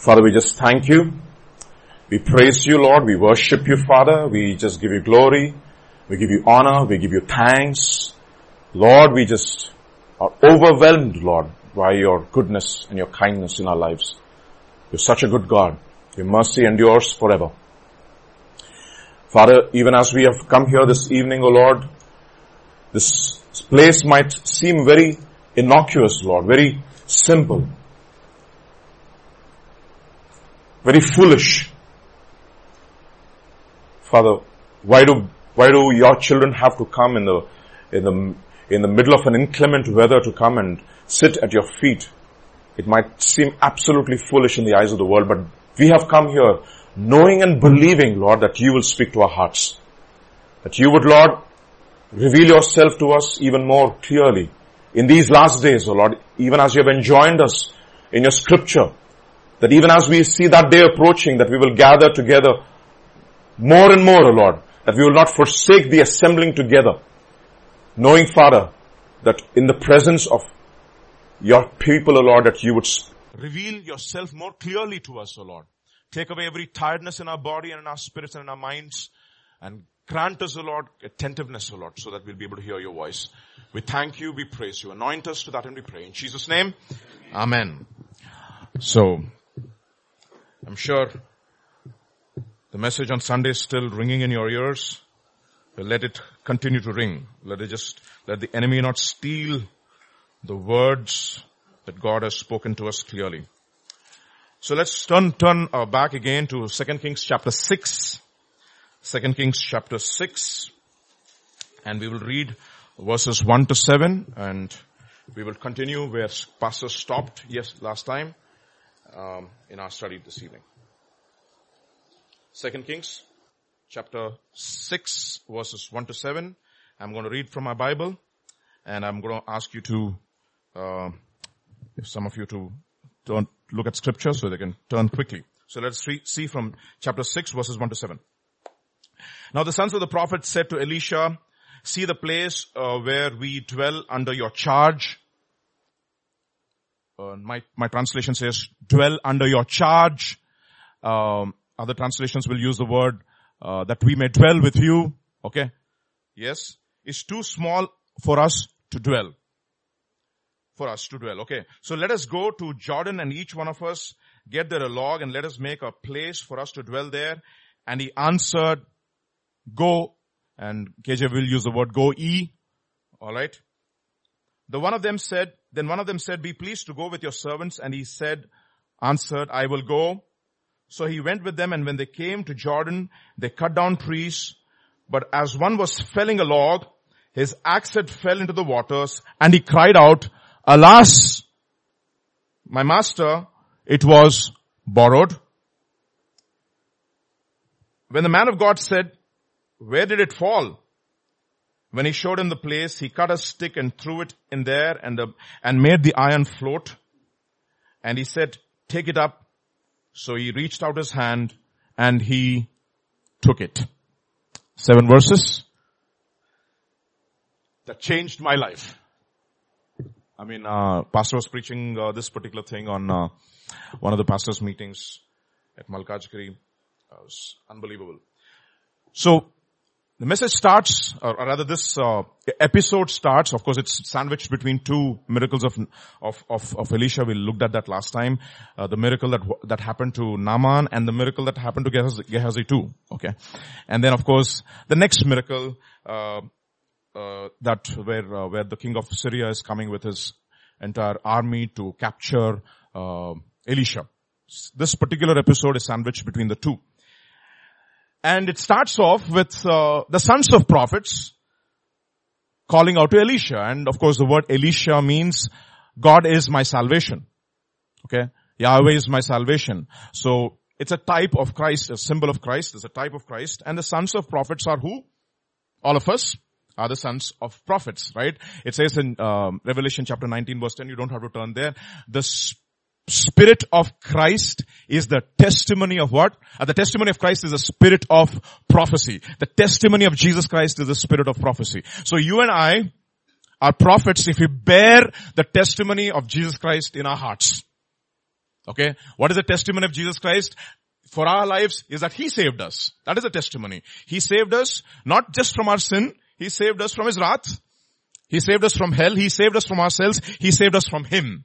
Father, we just thank you. We praise you, Lord. We worship you, Father. We just give you glory. We give you honor. We give you thanks. Lord, we just are overwhelmed, Lord, by your goodness and your kindness in our lives. You're such a good God. Your mercy endures forever. Father, even as we have come here this evening, O Lord, this place might seem very innocuous, Lord, very simple, very foolish. Father, why do, why do your children have to come in the, in the, in the middle of an inclement weather to come and sit at your feet? It might seem absolutely foolish in the eyes of the world, but we have come here knowing and believing, Lord, that you will speak to our hearts. That you would, Lord, reveal yourself to us even more clearly in these last days, O Lord, even as you have enjoined us in your scripture, that even as we see that day approaching, that we will gather together more and more, O Lord, that we will not forsake the assembling together, knowing, Father, that in the presence of your people, O Lord, that you would reveal yourself more clearly to us, O Lord. Take away every tiredness in our body and in our spirits and in our minds and grant us, O Lord, attentiveness, O Lord, so that we'll be able to hear your voice. We thank you, we praise you. Anoint us to that and we pray. In Jesus' name, Amen. So, I'm sure the message on Sunday is still ringing in your ears. But let it continue to ring. Let it just, let the enemy not steal the words that God has spoken to us clearly. So let's turn, turn uh, back again to 2 Kings chapter 6. 2 Kings chapter 6. And we will read verses 1 to 7 and we will continue where pastor stopped yes last time um, in our study this evening. Second Kings chapter 6 verses 1 to 7. I'm going to read from my Bible and I'm going to ask you to, uh, if some of you to turn, look at scripture so they can turn quickly. So let's see from chapter 6 verses 1 to 7. Now the sons of the prophet said to Elisha, see the place uh, where we dwell under your charge. Uh, my, my translation says dwell under your charge. Um, other translations will use the word uh, that we may dwell with you. Okay. Yes. It's too small for us to dwell for us to dwell. Okay. So let us go to Jordan and each one of us get there a log and let us make a place for us to dwell there. And he answered, go, and KJ will use the word go e. Alright. The one of them said, then one of them said, be pleased to go with your servants. And he said, answered, I will go. So he went with them and when they came to Jordan, they cut down trees. But as one was felling a log, his axe had fell into the waters and he cried out, Alas, my master, it was borrowed. When the man of God said, where did it fall? When he showed him the place, he cut a stick and threw it in there and, the, and made the iron float. And he said, take it up. So he reached out his hand and he took it. Seven verses that changed my life. I mean, uh, pastor was preaching uh, this particular thing on uh, one of the pastors' meetings at Malkajgiri. It was unbelievable. So the message starts, or rather this uh, episode starts. Of course, it's sandwiched between two miracles of of of, of Elisha. We looked at that last time. Uh, the miracle that that happened to Naaman and the miracle that happened to Gehazi, Gehazi too. Okay, and then of course the next miracle uh, uh, that where uh, where the king of Syria is coming with his entire army to capture uh, Elisha. This particular episode is sandwiched between the two, and it starts off with uh, the sons of prophets calling out to Elisha, and of course the word Elisha means God is my salvation. Okay, Yahweh is my salvation. So it's a type of Christ, a symbol of Christ. It's a type of Christ, and the sons of prophets are who? All of us are the sons of prophets, right? It says in um, Revelation chapter 19 verse 10, you don't have to turn there. The spirit of Christ is the testimony of what? Uh, the testimony of Christ is the spirit of prophecy. The testimony of Jesus Christ is the spirit of prophecy. So you and I are prophets if we bear the testimony of Jesus Christ in our hearts. Okay. What is the testimony of Jesus Christ? For our lives is that He saved us. That is a testimony. He saved us not just from our sin. He saved us from His wrath. He saved us from hell. He saved us from ourselves. He saved us from Him.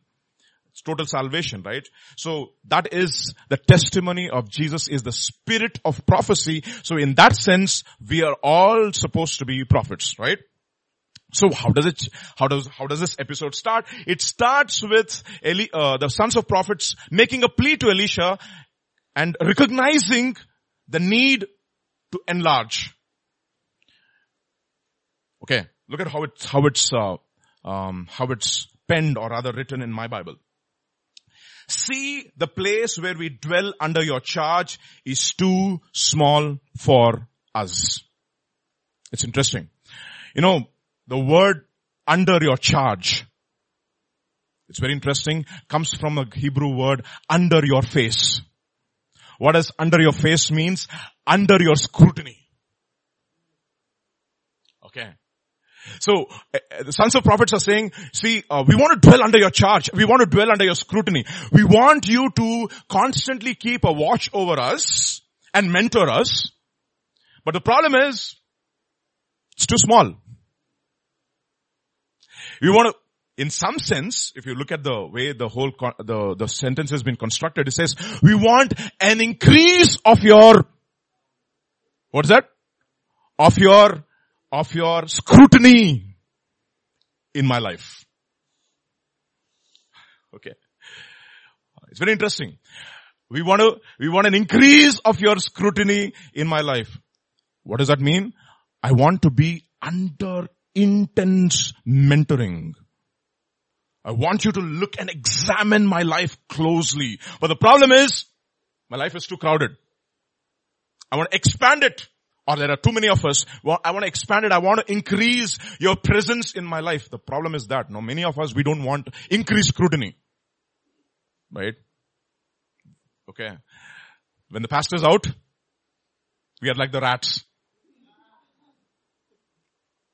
Total salvation, right? So that is the testimony of Jesus is the spirit of prophecy. So in that sense, we are all supposed to be prophets, right? So how does it, how does, how does this episode start? It starts with Eli, uh, the sons of prophets making a plea to Elisha and recognizing the need to enlarge. Okay, look at how it's, how it's, uh, um, how it's penned or rather written in my Bible. See the place where we dwell under your charge is too small for us. It's interesting. You know, the word under your charge, it's very interesting, comes from a Hebrew word under your face. What does under your face means? Under your scrutiny. Okay. So uh, the sons of prophets are saying, see, uh, we want to dwell under your charge. We want to dwell under your scrutiny. We want you to constantly keep a watch over us and mentor us. But the problem is, it's too small. We want to, in some sense, if you look at the way the whole, the, the sentence has been constructed, it says, we want an increase of your, what's that? Of your of your scrutiny in my life. Okay. It's very interesting. We want to, we want an increase of your scrutiny in my life. What does that mean? I want to be under intense mentoring. I want you to look and examine my life closely. But the problem is, my life is too crowded. I want to expand it or there are too many of us. Well, I want to expand it. I want to increase your presence in my life. The problem is that, no, many of us, we don't want increased scrutiny. Right? Okay. When the pastor's out, we are like the rats.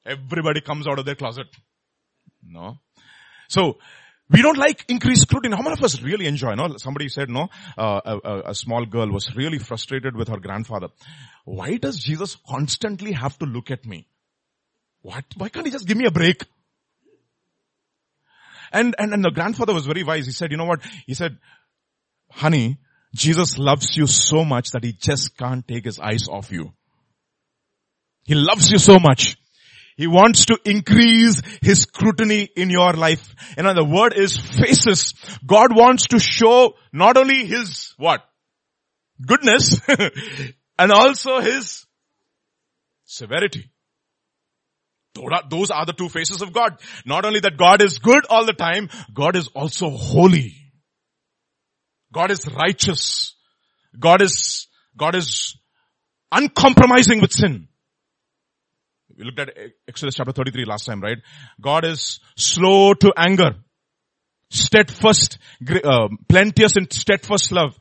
Everybody comes out of their closet. No. So, we don't like increased scrutiny. How many of us really enjoy? No, somebody said no. Uh, a, a, small girl was really frustrated with her grandfather. Why does Jesus constantly have to look at me? What? Why can't he just give me a break? And, and, and the grandfather was very wise. He said, you know what? He said, honey, Jesus loves you so much that he just can't take his eyes off you. He loves you so much. He wants to increase his scrutiny in your life. And the word is faces. God wants to show not only his what? Goodness and also his severity. Those are the two faces of God. Not only that God is good all the time, God is also holy. God is righteous. God is, God is uncompromising with sin. We looked at Exodus chapter 33 last time, right? God is slow to anger, steadfast, uh, plenteous in steadfast love,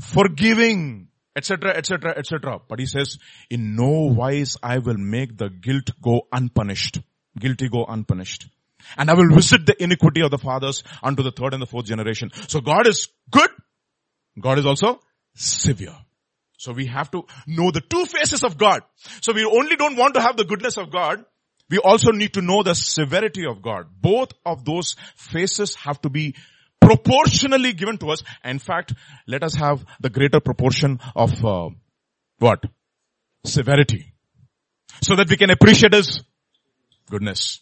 forgiving, etc., etc., etc. But he says, in no wise I will make the guilt go unpunished. Guilty go unpunished. And I will visit the iniquity of the fathers unto the third and the fourth generation. So God is good. God is also severe. So we have to know the two faces of God. So we only don't want to have the goodness of God. We also need to know the severity of God. Both of those faces have to be proportionally given to us. In fact, let us have the greater proportion of uh, what? Severity. So that we can appreciate His goodness.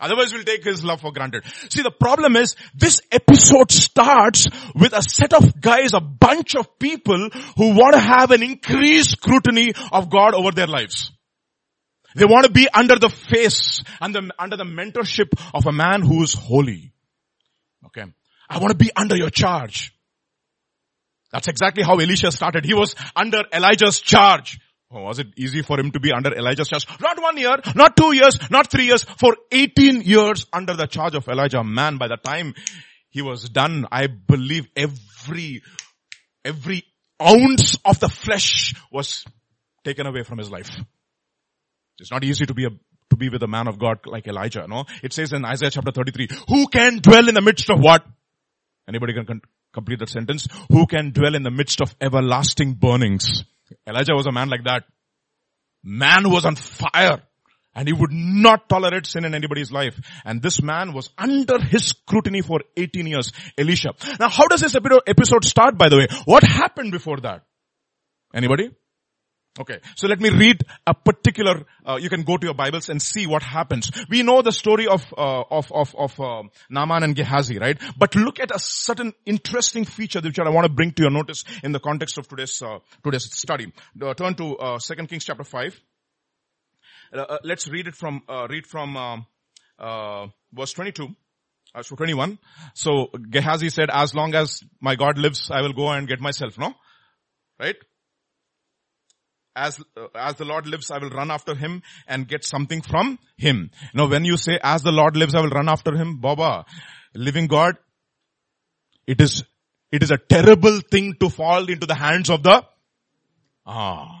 Otherwise we'll take his love for granted. See the problem is this episode starts with a set of guys, a bunch of people who want to have an increased scrutiny of God over their lives. They want to be under the face and the, under the mentorship of a man who is holy. Okay. I want to be under your charge. That's exactly how Elisha started. He was under Elijah's charge. Was it easy for him to be under Elijah's charge? Not one year, not two years, not three years, for 18 years under the charge of Elijah. Man, by the time he was done, I believe every, every ounce of the flesh was taken away from his life. It's not easy to be a, to be with a man of God like Elijah, no? It says in Isaiah chapter 33, who can dwell in the midst of what? Anybody can, complete that sentence. Who can dwell in the midst of everlasting burnings? Elijah was a man like that. Man was on fire. And he would not tolerate sin in anybody's life. And this man was under his scrutiny for 18 years, Elisha. Now how does this episode start by the way? What happened before that? Anybody? Okay, so let me read a particular. Uh, you can go to your Bibles and see what happens. We know the story of uh, of of of uh, Naaman and Gehazi, right? But look at a certain interesting feature which I want to bring to your notice in the context of today's uh, today's study. Uh, turn to uh, Second Kings chapter five. let's read it from read from um, verse twenty two. Uh, so 21. So Gehazi said, as long as my God lives, I will go and get myself, no? Right? As, uh, as the Lord lives, I will run after him and get something from him. Now when you say, as the Lord lives, I will run after him, Baba, living God, it is, it is a terrible thing to fall into the hands of the, ah,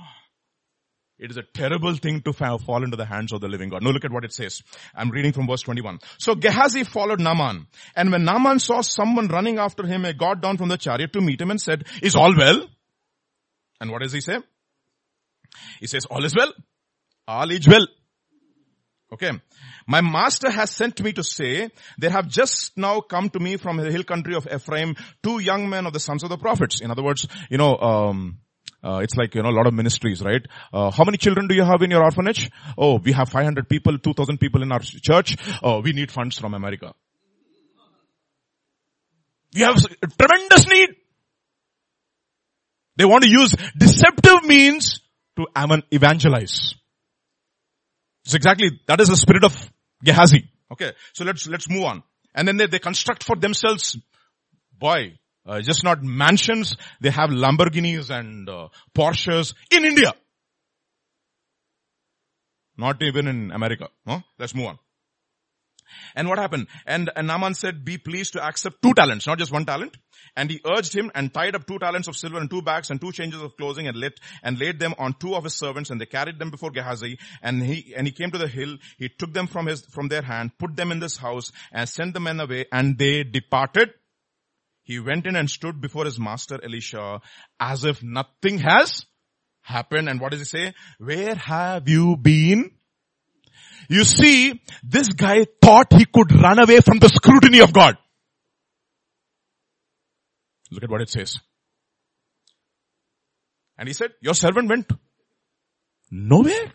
it is a terrible thing to fall into the hands of the living God. Now look at what it says. I'm reading from verse 21. So Gehazi followed Naaman. And when Naaman saw someone running after him, he got down from the chariot to meet him and said, is all well? And what does he say? He says, all is well. All is well. Okay. My master has sent me to say, there have just now come to me from the hill country of Ephraim, two young men of the sons of the prophets. In other words, you know, um, uh, it's like, you know, a lot of ministries, right? Uh, how many children do you have in your orphanage? Oh, we have 500 people, 2000 people in our church. Oh, we need funds from America. We have tremendous need. They want to use deceptive means to evangelize. It's exactly, that is the spirit of Gehazi. Okay, so let's, let's move on. And then they, they construct for themselves, boy, uh, just not mansions, they have Lamborghinis and uh, Porsches in India. Not even in America. Huh? Let's move on. And what happened? And, and Naaman said, be pleased to accept two talents, not just one talent. And he urged him and tied up two talents of silver and two bags and two changes of clothing and lit and laid them on two of his servants and they carried them before Gehazi and he, and he came to the hill. He took them from his, from their hand, put them in this house and sent the men away and they departed. He went in and stood before his master Elisha as if nothing has happened. And what does he say? Where have you been? You see, this guy thought he could run away from the scrutiny of God. Look at what it says. And he said, your servant went nowhere.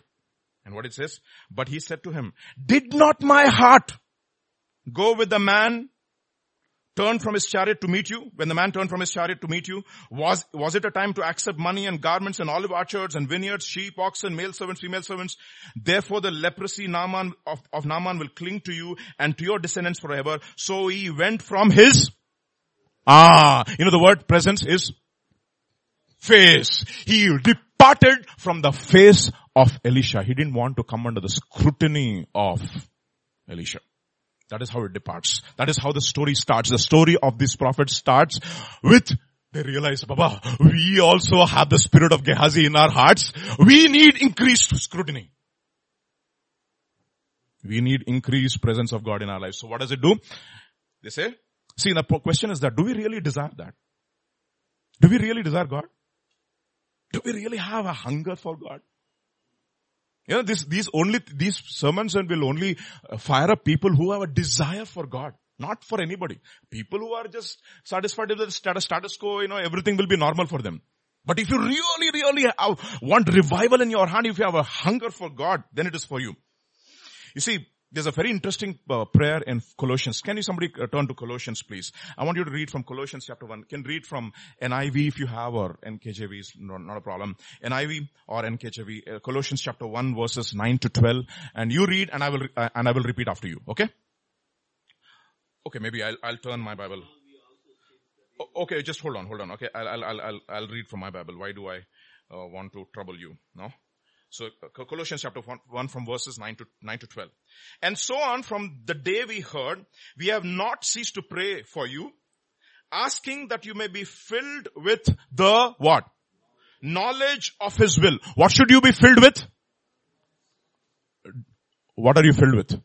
And what it says, but he said to him, did not my heart go with the man turned from his chariot to meet you, when the man turned from his chariot to meet you, was, was it a time to accept money and garments and olive orchards and vineyards, sheep, oxen, male servants, female servants? Therefore the leprosy Naaman of, of Naaman will cling to you and to your descendants forever. So he went from his, ah, you know the word presence is face. He departed from the face of Elisha. He didn't want to come under the scrutiny of Elisha. That is how it departs. That is how the story starts. The story of this prophet starts with they realize, Baba, we also have the spirit of Gehazi in our hearts. We need increased scrutiny. We need increased presence of God in our lives. So what does it do? They say, see the question is that do we really desire that? Do we really desire God? Do we really have a hunger for God? You know, this, these only, these sermons will only uh, fire up people who have a desire for God. Not for anybody. People who are just satisfied with the status, status quo, you know, everything will be normal for them. But if you really, really want revival in your heart, if you have a hunger for God, then it is for you. You see, there's a very interesting uh, prayer in Colossians. Can you somebody uh, turn to Colossians please? I want you to read from Colossians chapter 1. Can read from NIV if you have or NKJV is not, a problem. NIV or NKJV. Uh, Colossians chapter 1 verses 9 to 12. And you read and I will, uh, and I will repeat after you. Okay? Okay, maybe I'll, I'll turn my Bible. okay, just hold on, hold on. Okay, I'll, I'll, I'll, I'll read from my Bible. Why do I uh, want to trouble you? No? So Colossians chapter 1, 1 from verses 9 to, 9 to 12. And so on from the day we heard, we have not ceased to pray for you, asking that you may be filled with the what? Knowledge of His will. What should you be filled with? What are you filled with?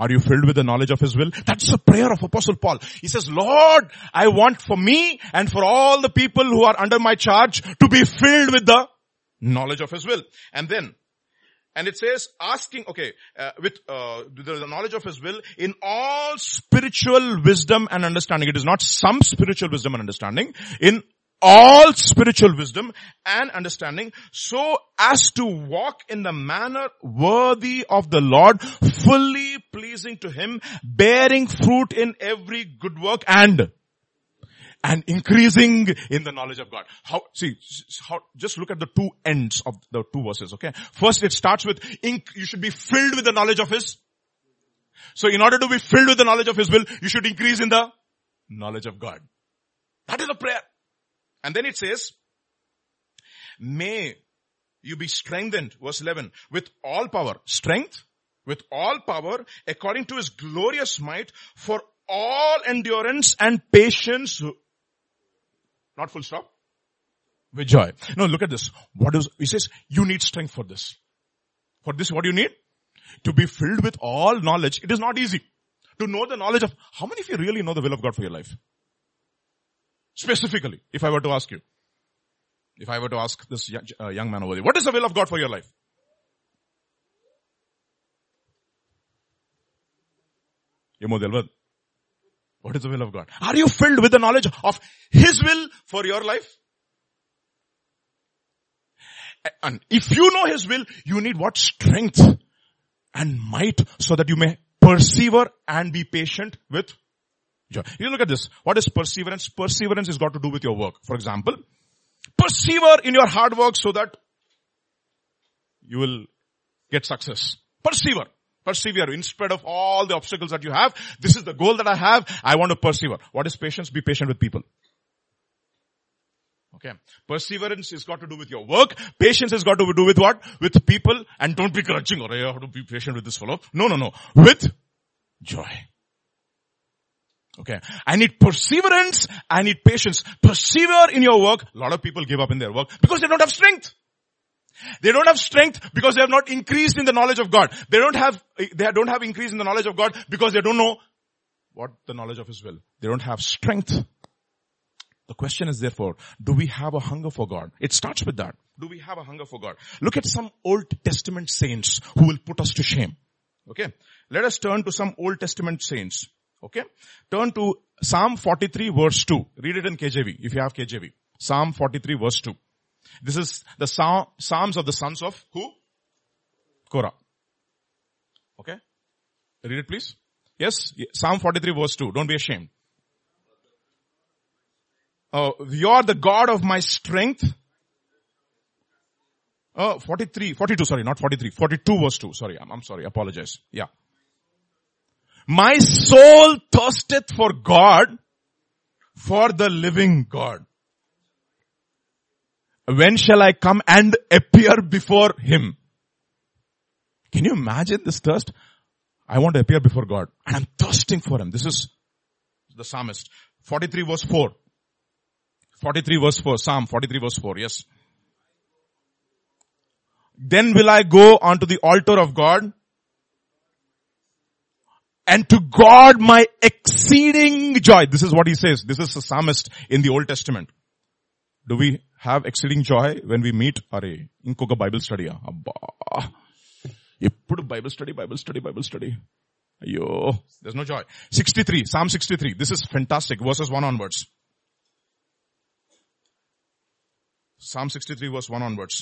Are you filled with the knowledge of His will? That's the prayer of Apostle Paul. He says, Lord, I want for me and for all the people who are under my charge to be filled with the knowledge of His will. And then, and it says asking, okay, uh, with uh, the knowledge of His will in all spiritual wisdom and understanding. It is not some spiritual wisdom and understanding. In all spiritual wisdom and understanding so as to walk in the manner worthy of the Lord, fully pleasing to Him, bearing fruit in every good work and and increasing in the knowledge of God. How, see, how, just look at the two ends of the two verses, okay? First it starts with, inc- you should be filled with the knowledge of His. So in order to be filled with the knowledge of His will, you should increase in the knowledge of God. That is a prayer. And then it says, may you be strengthened, verse 11, with all power, strength, with all power, according to his glorious might, for all endurance and patience, not full stop, with joy. No, look at this. What is, he says, you need strength for this. For this, what do you need? To be filled with all knowledge. It is not easy. To know the knowledge of, how many of you really know the will of God for your life? Specifically, if I were to ask you. If I were to ask this young, uh, young man over there, what is the will of God for your life? What is the will of God? Are you filled with the knowledge of His will for your life? And if you know His will, you need what? Strength and might so that you may persevere and be patient with joy. You look at this. What is perseverance? Perseverance has got to do with your work. For example, persevere in your hard work so that you will get success. Persevere. Persevere in spite of all the obstacles that you have. This is the goal that I have. I want to persevere. What is patience? Be patient with people. Okay. Perseverance has got to do with your work. Patience has got to do with what? With people. And don't be grudging or I have to be patient with this fellow. No, no, no. With joy. Okay. I need perseverance. I need patience. Persevere in your work. A lot of people give up in their work because they don't have strength. They don't have strength because they have not increased in the knowledge of God. They don't have, they don't have increase in the knowledge of God because they don't know what the knowledge of His will. They don't have strength. The question is therefore, do we have a hunger for God? It starts with that. Do we have a hunger for God? Look at some Old Testament saints who will put us to shame. Okay. Let us turn to some Old Testament saints. Okay. Turn to Psalm 43 verse 2. Read it in KJV if you have KJV. Psalm 43 verse 2. This is the Psalms of the sons of who? Korah. Okay. Read it please. Yes. Psalm 43 verse 2. Don't be ashamed. Oh, you are the God of my strength. Oh, 43, 42, sorry, not 43, 42 verse 2. Sorry, I'm, I'm sorry, apologize. Yeah. My soul thirsteth for God, for the living God. When shall I come and appear before Him? Can you imagine this thirst? I want to appear before God and I'm thirsting for Him. This is the psalmist. 43 verse 4. 43 verse 4. Psalm 43 verse 4. Yes. Then will I go onto the altar of God and to God my exceeding joy. This is what he says. This is the psalmist in the Old Testament. Do we have exceeding joy when we meet? Are ఇంకొక Bible study అబ్బా ఎప్పుడు Bible study Bible study Bible study అయ్యో there's no joy 63 psalm 63 this is fantastic verses 1 onwards psalm 63 verse 1 onwards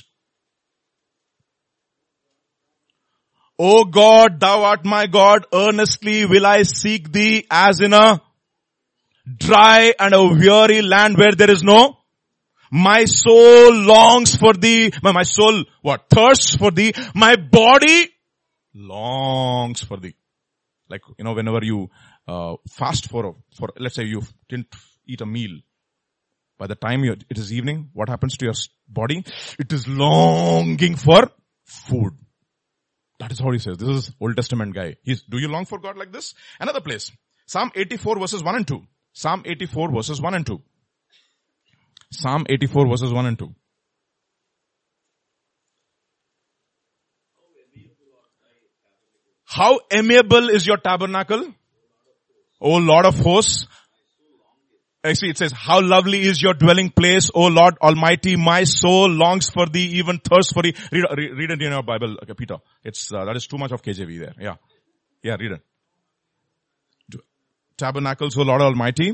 O God, thou art my God, earnestly will I seek thee as in a dry and a weary land where there is no my soul longs for thee. My, soul, what? Thirsts for thee. My body longs for thee. Like, you know, whenever you, uh, fast for, for, let's say you didn't eat a meal. By the time you, it is evening, what happens to your body? It is longing for food. That is how he says. This is Old Testament guy. He's, do you long for God like this? Another place. Psalm 84 verses 1 and 2. Psalm 84 verses 1 and 2. Psalm 84 verses 1 and 2. How amiable is your tabernacle? O Lord of hosts. I see it says, how lovely is your dwelling place, O Lord Almighty. My soul longs for thee, even thirsts for thee. Read, read, read it in your Bible, okay, Peter. It's, uh, that is too much of KJV there. Yeah. Yeah, read it. Tabernacles, O Lord Almighty,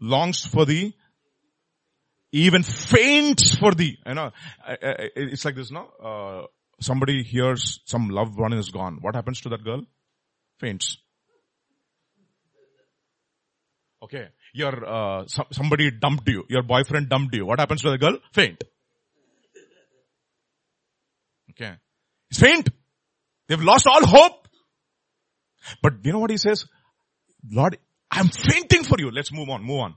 longs for thee, even faints for thee. You know, it's like this, no? Uh, somebody hears some loved one is gone. What happens to that girl? Faints. Okay. Your, uh, somebody dumped you. Your boyfriend dumped you. What happens to the girl? Faint. Okay. He's faint. They've lost all hope. But you know what he says? Lord, I'm fainting for you. Let's move on. Move on.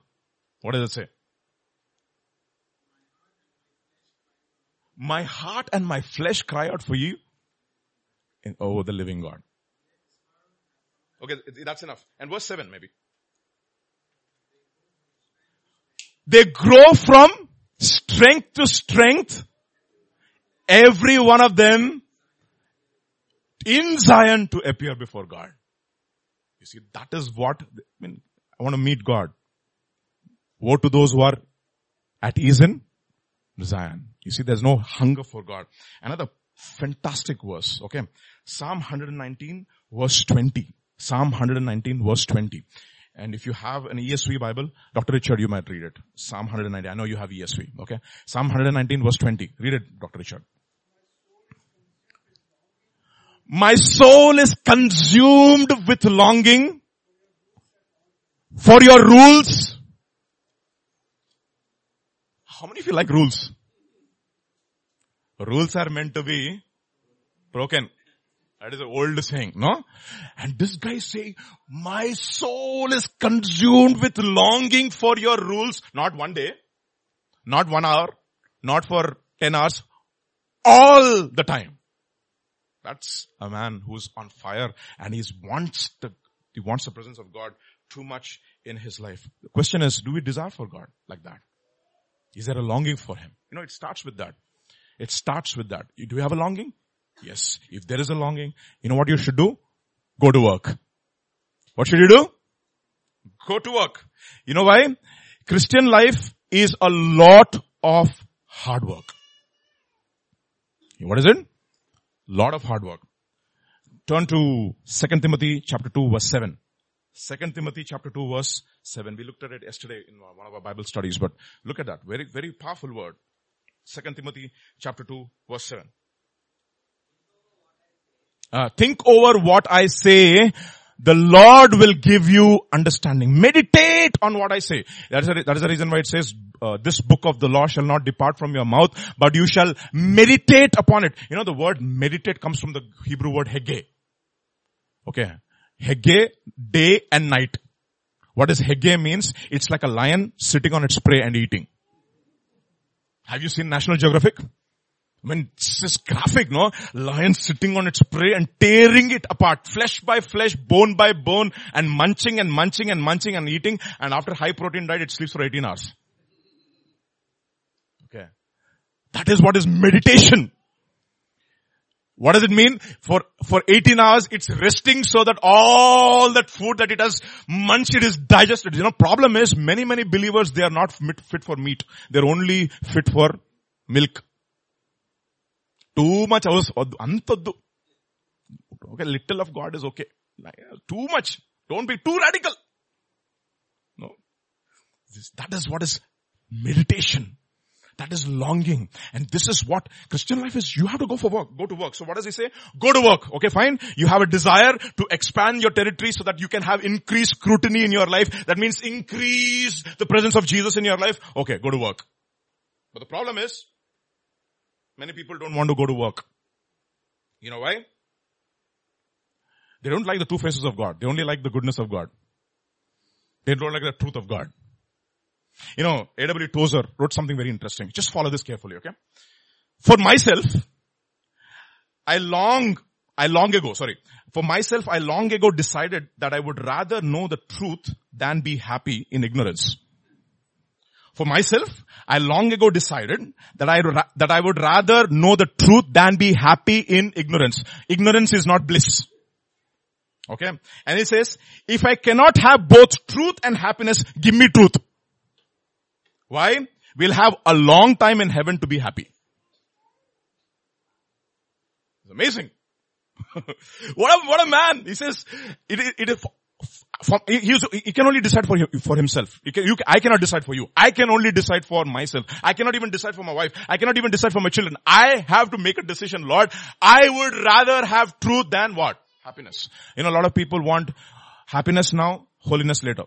What does it say? My heart and my flesh cry out for you. And, oh, the living God. Okay, that's enough. And verse 7 maybe. They grow from strength to strength. Every one of them in Zion to appear before God. You see, that is what, I mean, I want to meet God. Woe to those who are at ease in Zion. You see, there's no hunger for God. Another fantastic verse, okay? Psalm 119 verse 20. Psalm 119 verse 20. And if you have an ESV Bible, Dr. Richard, you might read it. Psalm 119. I know you have ESV. Okay. Psalm 119 verse 20. Read it, Dr. Richard. My soul is consumed with longing for your rules. How many of you like rules? Rules are meant to be broken. That is an old saying, no? And this guy is saying, my soul is consumed with longing for your rules. Not one day, not one hour, not for 10 hours, all the time. That's a man who's on fire and he wants the, he wants the presence of God too much in his life. The question is, do we desire for God like that? Is there a longing for him? You know, it starts with that. It starts with that. Do you have a longing? Yes. If there is a longing, you know what you should do? Go to work. What should you do? Go to work. You know why? Christian life is a lot of hard work. What is it? Lot of hard work. Turn to 2 Timothy chapter 2 verse 7. 2 Timothy chapter 2 verse 7. We looked at it yesterday in one of our Bible studies, but look at that. Very, very powerful word. Second Timothy chapter 2 verse 7. Uh, think over what I say. The Lord will give you understanding. Meditate on what I say. That is, a, that is the reason why it says, uh, this book of the law shall not depart from your mouth, but you shall meditate upon it. You know, the word meditate comes from the Hebrew word hege. Okay. Hege, day and night. What does hege means? It's like a lion sitting on its prey and eating. Have you seen National Geographic? I mean, it's just graphic, no? Lion sitting on its prey and tearing it apart, flesh by flesh, bone by bone, and munching and munching and munching and eating, and after high protein diet, it sleeps for 18 hours. Okay. That is what is meditation. What does it mean? For, for 18 hours, it's resting so that all that food that it has munched, it is digested. You know, problem is many, many believers, they are not fit for meat. They're only fit for milk. Too much house, do. Okay, little of God is okay. Too much. Don't be too radical. No. That is what is meditation that is longing. And this is what Christian life is. You have to go for work. Go to work. So what does he say? Go to work. Okay, fine. You have a desire to expand your territory so that you can have increased scrutiny in your life. That means increase the presence of Jesus in your life. Okay, go to work. But the problem is, Many people don't want to go to work. You know why? They don't like the two faces of God. They only like the goodness of God. They don't like the truth of God. You know, A.W. Tozer wrote something very interesting. Just follow this carefully, okay? For myself, I long, I long ago, sorry. For myself, I long ago decided that I would rather know the truth than be happy in ignorance. For myself, I long ago decided that I, that I would rather know the truth than be happy in ignorance. Ignorance is not bliss. Okay. And he says, if I cannot have both truth and happiness, give me truth. Why? We'll have a long time in heaven to be happy. It's amazing. what a, what a man. He says, it, it is, he, he, can only decide for, for himself. Can, you, I cannot decide for you. I can only decide for myself. I cannot even decide for my wife. I cannot even decide for my children. I have to make a decision, Lord. I would rather have truth than what? Happiness. You know, a lot of people want happiness now, holiness later.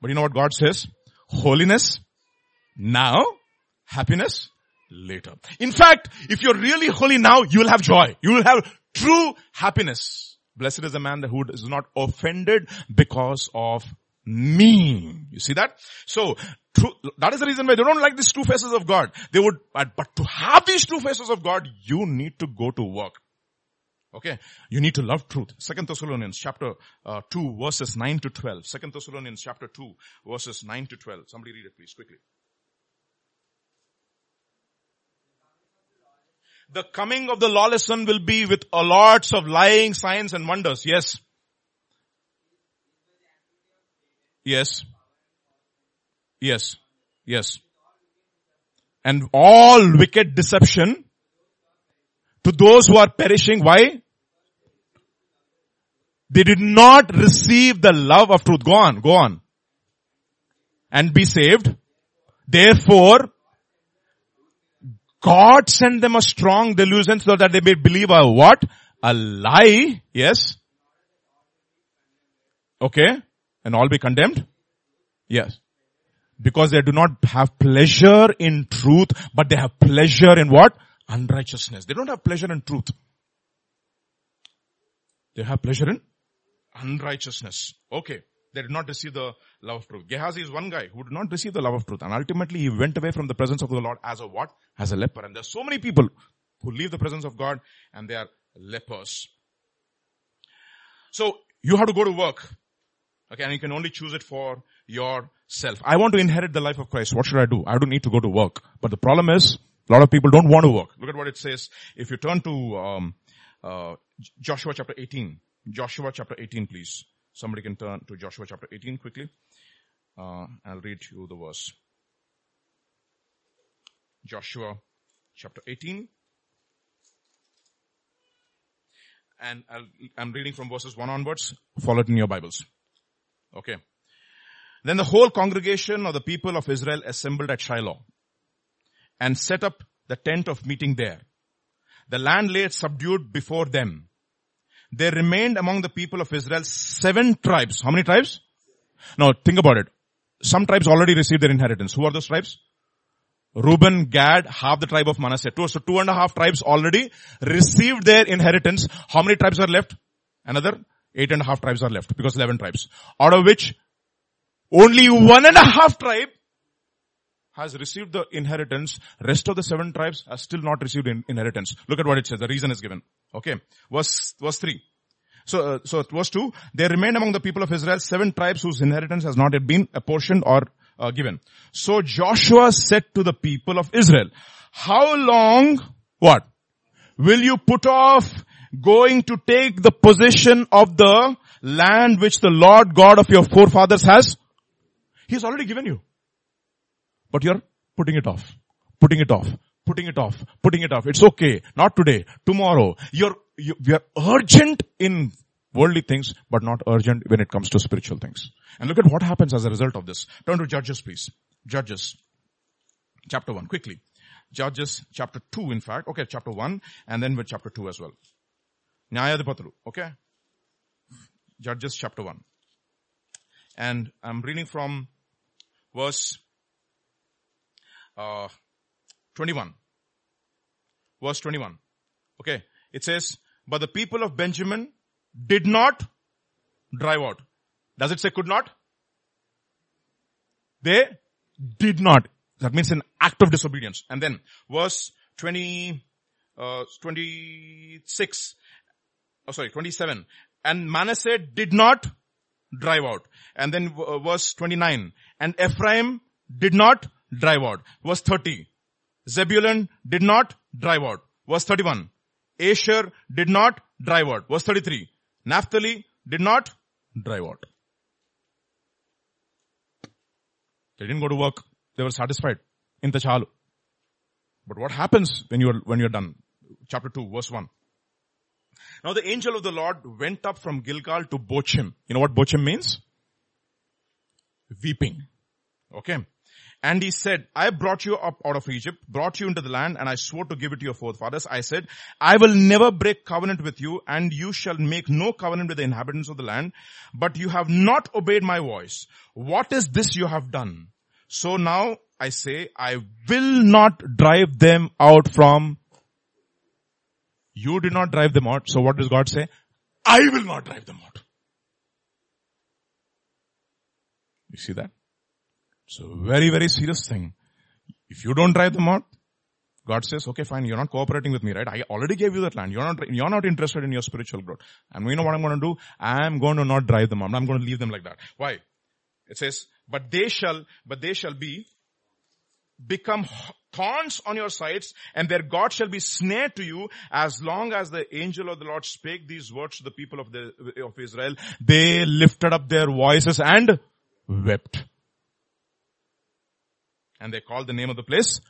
But you know what God says? Holiness now, happiness later. In fact, if you're really holy now, you will have joy. You will have true happiness. Blessed is the man who is not offended because of me. You see that? So, true, that is the reason why they don't like these two faces of God. They would, but, but to have these two faces of God, you need to go to work. Okay. You need to love truth. Second Thessalonians chapter uh, 2 verses 9 to 12. Second Thessalonians chapter 2 verses 9 to 12. Somebody read it please quickly. the coming of the lawless one will be with a lots of lying signs and wonders. Yes. Yes. Yes. Yes. And all wicked deception to those who are perishing. Why? They did not receive the love of truth. Go on, go on. And be saved. Therefore, God sent them a strong delusion so that they may believe a what? A lie. Yes. Okay. And all be condemned? Yes. Because they do not have pleasure in truth, but they have pleasure in what? Unrighteousness. They don't have pleasure in truth. They have pleasure in unrighteousness. Okay. They did not receive the love of truth. Gehazi is one guy who did not receive the love of truth. And ultimately he went away from the presence of the Lord as a what? As a leper. And there's so many people who leave the presence of God and they are lepers. So you have to go to work. Okay, and you can only choose it for yourself. I want to inherit the life of Christ. What should I do? I don't need to go to work. But the problem is, a lot of people don't want to work. Look at what it says. If you turn to um, uh, Joshua chapter 18. Joshua chapter 18, please. Somebody can turn to Joshua chapter 18 quickly. Uh, I'll read you the verse. Joshua chapter 18. And I'll i am reading from verses 1 onwards. Follow it in your Bibles. Okay. Then the whole congregation of the people of Israel assembled at Shiloh and set up the tent of meeting there. The land lay subdued before them there remained among the people of Israel seven tribes. How many tribes? Now think about it. Some tribes already received their inheritance. Who are those tribes? Reuben, Gad, half the tribe of Manasseh. Two, so two and a half tribes already received their inheritance. How many tribes are left? Another eight and a half tribes are left because 11 tribes. Out of which only one and a half tribe has received the inheritance. Rest of the seven tribes has still not received in, inheritance. Look at what it says. The reason is given. Okay. Verse, verse 3. So, uh, so verse 2, there remained among the people of Israel seven tribes whose inheritance has not yet been apportioned or uh, given. So Joshua said to the people of Israel, how long, what? Will you put off going to take the possession of the land which the Lord God of your forefathers has? He's already given you. But you're putting it off, putting it off, putting it off, putting it off. It's okay. Not today. Tomorrow. You're, you, we are urgent in worldly things, but not urgent when it comes to spiritual things. And look at what happens as a result of this. Turn to Judges, please. Judges. Chapter 1, quickly. Judges chapter 2, in fact. Okay, chapter 1, and then with chapter 2 as well. Nyayadipataru, okay? Judges chapter 1. And I'm reading from verse uh, 21. Verse 21. Okay. It says, but the people of Benjamin did not drive out. Does it say could not? They did not. That means an act of disobedience. And then verse 20, uh, 26, oh sorry, 27. And Manasseh did not drive out. And then uh, verse 29. And Ephraim did not drive out. Verse 30. Zebulun did not drive out. Verse 31. Asher did not drive out. Verse 33. Naphtali did not drive out. They didn't go to work. They were satisfied in the chalu. But what happens when you're, when you're done? Chapter 2, verse 1. Now the angel of the Lord went up from Gilgal to Bochim. You know what Bochim means? Weeping. Okay. And he said, I brought you up out of Egypt, brought you into the land, and I swore to give it to your forefathers. I said, I will never break covenant with you, and you shall make no covenant with the inhabitants of the land, but you have not obeyed my voice. What is this you have done? So now I say, I will not drive them out from you did not drive them out. So what does God say? I will not drive them out. You see that? A very, very serious thing. If you don't drive them out, God says, okay, fine, you're not cooperating with me, right? I already gave you that land. You're not, you're not interested in your spiritual growth. And you know what I'm going to do? I'm going to not drive them out. I'm going to leave them like that. Why? It says, but they shall, but they shall be, become thorns on your sides and their God shall be snare to you as long as the angel of the Lord spake these words to the people of the, of Israel. They lifted up their voices and wept. And they called the name of the place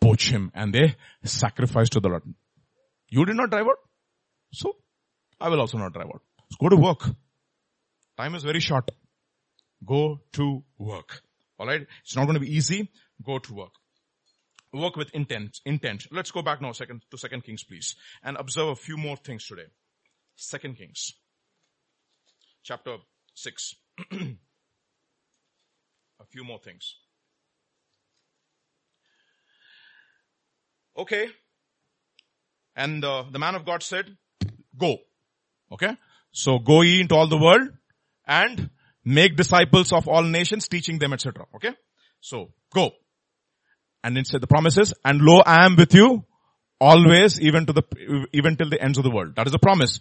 Bochim and they sacrificed to the Lord. You did not drive out. So I will also not drive out. go to work. Time is very short. Go to work. Alright. It's not going to be easy. Go to work work with intent, intent. Let's go back now second to second Kings, please, and observe a few more things today. Second Kings, chapter six. a few more things. Okay. And uh, the man of God said, go. Okay. So go ye into all the world and make disciples of all nations, teaching them, etc. Okay. So go. And it said the promises, and lo, I am with you always, even to the, even till the ends of the world. That is the promise.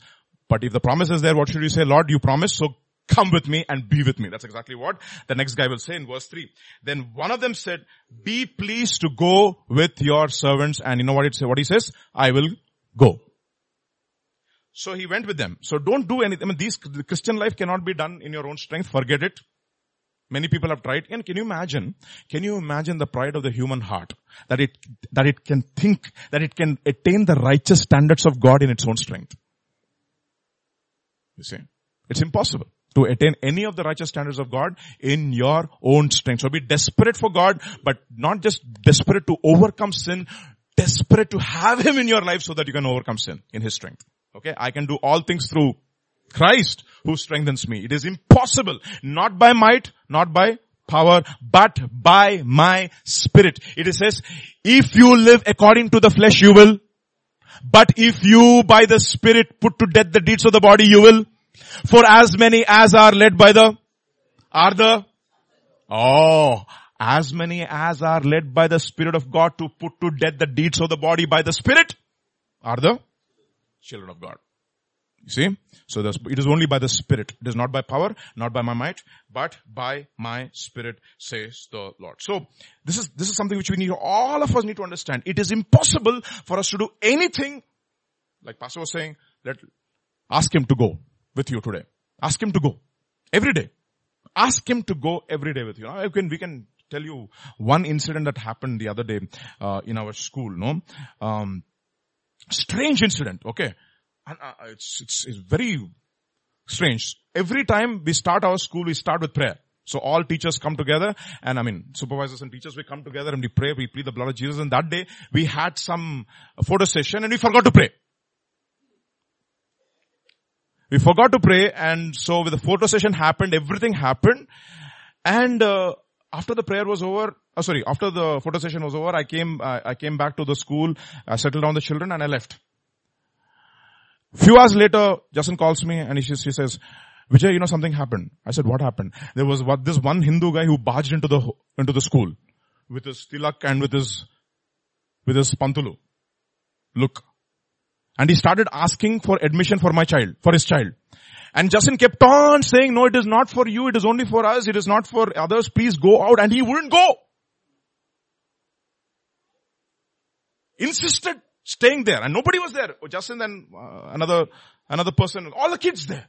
But if the promise is there, what should you say? Lord, you promised, so come with me and be with me. That's exactly what the next guy will say in verse 3. Then one of them said, be pleased to go with your servants. And you know what it what he says? I will go. So he went with them. So don't do anything. I mean, these, the Christian life cannot be done in your own strength. Forget it. Many people have tried. And can you imagine, can you imagine the pride of the human heart? That it, that it can think, that it can attain the righteous standards of God in its own strength. You see? It's impossible to attain any of the righteous standards of God in your own strength. So be desperate for God, but not just desperate to overcome sin, desperate to have Him in your life so that you can overcome sin in His strength. Okay? I can do all things through Christ who strengthens me. It is impossible. Not by might, not by power, but by my spirit. It says, if you live according to the flesh, you will. But if you by the spirit put to death the deeds of the body, you will. For as many as are led by the, are the, oh, as many as are led by the spirit of God to put to death the deeds of the body by the spirit, are the children of God. You see? So it is only by the Spirit. It is not by power, not by my might, but by my Spirit, says the Lord. So this is, this is something which we need, all of us need to understand. It is impossible for us to do anything, like Pastor was saying, let, ask him to go with you today. Ask him to go. Every day. Ask him to go every day with you. I can, we can tell you one incident that happened the other day, uh, in our school, no? Um, strange incident, okay? And uh, it's, it's, it's very strange. Every time we start our school, we start with prayer. So all teachers come together and I mean, supervisors and teachers, we come together and we pray, we plead the blood of Jesus. And that day we had some photo session and we forgot to pray. We forgot to pray and so with the photo session happened, everything happened. And, uh, after the prayer was over, oh sorry, after the photo session was over, I came, uh, I came back to the school, I settled down the children and I left. Few hours later, Justin calls me and he, says, Vijay, you know something happened. I said, what happened? There was what, this one Hindu guy who barged into the, into the school with his tilak and with his, with his pantulu. Look. And he started asking for admission for my child, for his child. And Justin kept on saying, no, it is not for you. It is only for us. It is not for others. Please go out. And he wouldn't go. Insisted staying there. And nobody was there. Justin and uh, another, another person, all the kids there.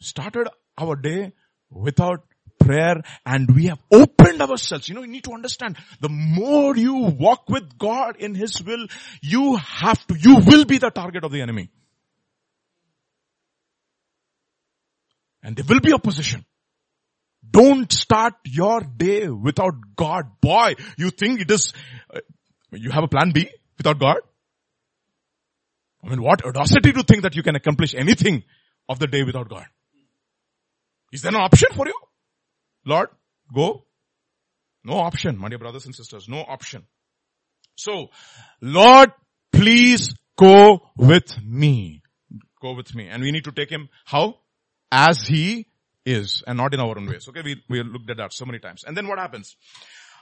Started our day without prayer and we have opened ourselves. You know, you need to understand the more you walk with God in His will, you have to, you will be the target of the enemy. And there will be opposition. Don't start your day without God. Boy, you think it is, uh, you have a plan B without God? I mean, what audacity to think that you can accomplish anything of the day without God? Is there an option for you? Lord, go. No option, my dear brothers and sisters, no option. So, Lord, please go with me. Go with me. And we need to take him how? As he is and not in our own ways. Okay, we, we looked at that so many times. And then what happens?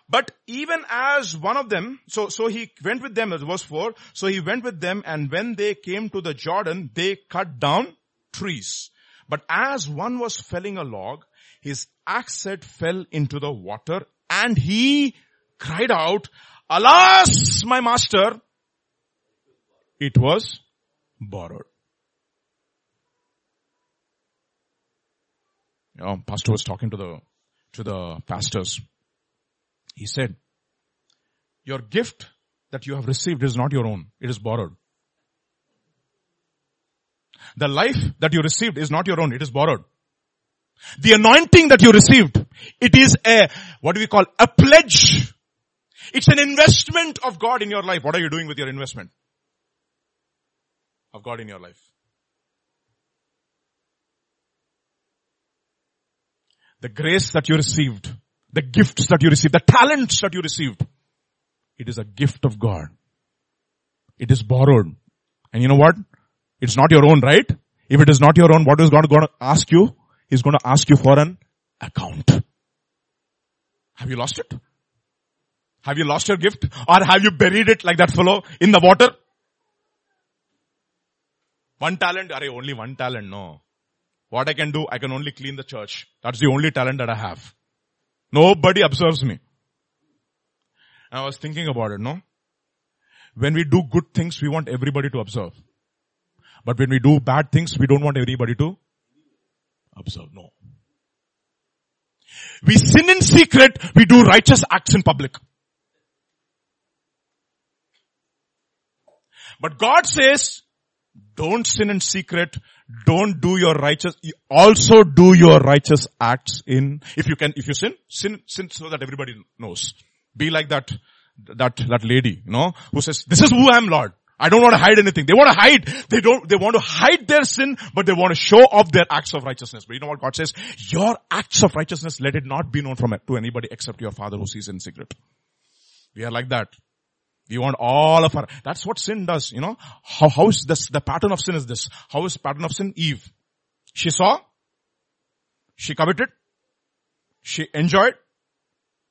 But even as one of them, so, so he went with them, verse 4, so he went with them and when they came to the Jordan, they cut down trees. But as one was felling a log, his axe head fell into the water and he cried out, alas, my master, it was borrowed. You know, pastor was talking to the, to the pastors. He said, your gift that you have received is not your own. It is borrowed. The life that you received is not your own. It is borrowed. The anointing that you received, it is a, what do we call, a pledge. It's an investment of God in your life. What are you doing with your investment? Of God in your life. The grace that you received, the gifts that you received, the talents that you received, it is a gift of God. It is borrowed. And you know what? It's not your own, right? If it is not your own, what is God going to ask you? He's going to ask you for an account. Have you lost it? Have you lost your gift? Or have you buried it like that fellow in the water? One talent, are only one talent, no. What I can do, I can only clean the church. That's the only talent that I have. Nobody observes me. I was thinking about it, no? When we do good things, we want everybody to observe. But when we do bad things, we don't want everybody to observe. No. We sin in secret, we do righteous acts in public. But God says, don't sin in secret, don't do your righteous, also do your righteous acts in, if you can, if you sin, sin, sin so that everybody knows. Be like that, that, that lady, you know, who says, this is who I am Lord. I don't want to hide anything. They want to hide. They don't, they want to hide their sin, but they want to show off their acts of righteousness. But you know what God says? Your acts of righteousness, let it not be known from it to anybody except your father who sees in secret. We are like that. We want all of our, that's what sin does, you know. How, how is this, the pattern of sin is this. How is pattern of sin? Eve. She saw, she coveted, she enjoyed,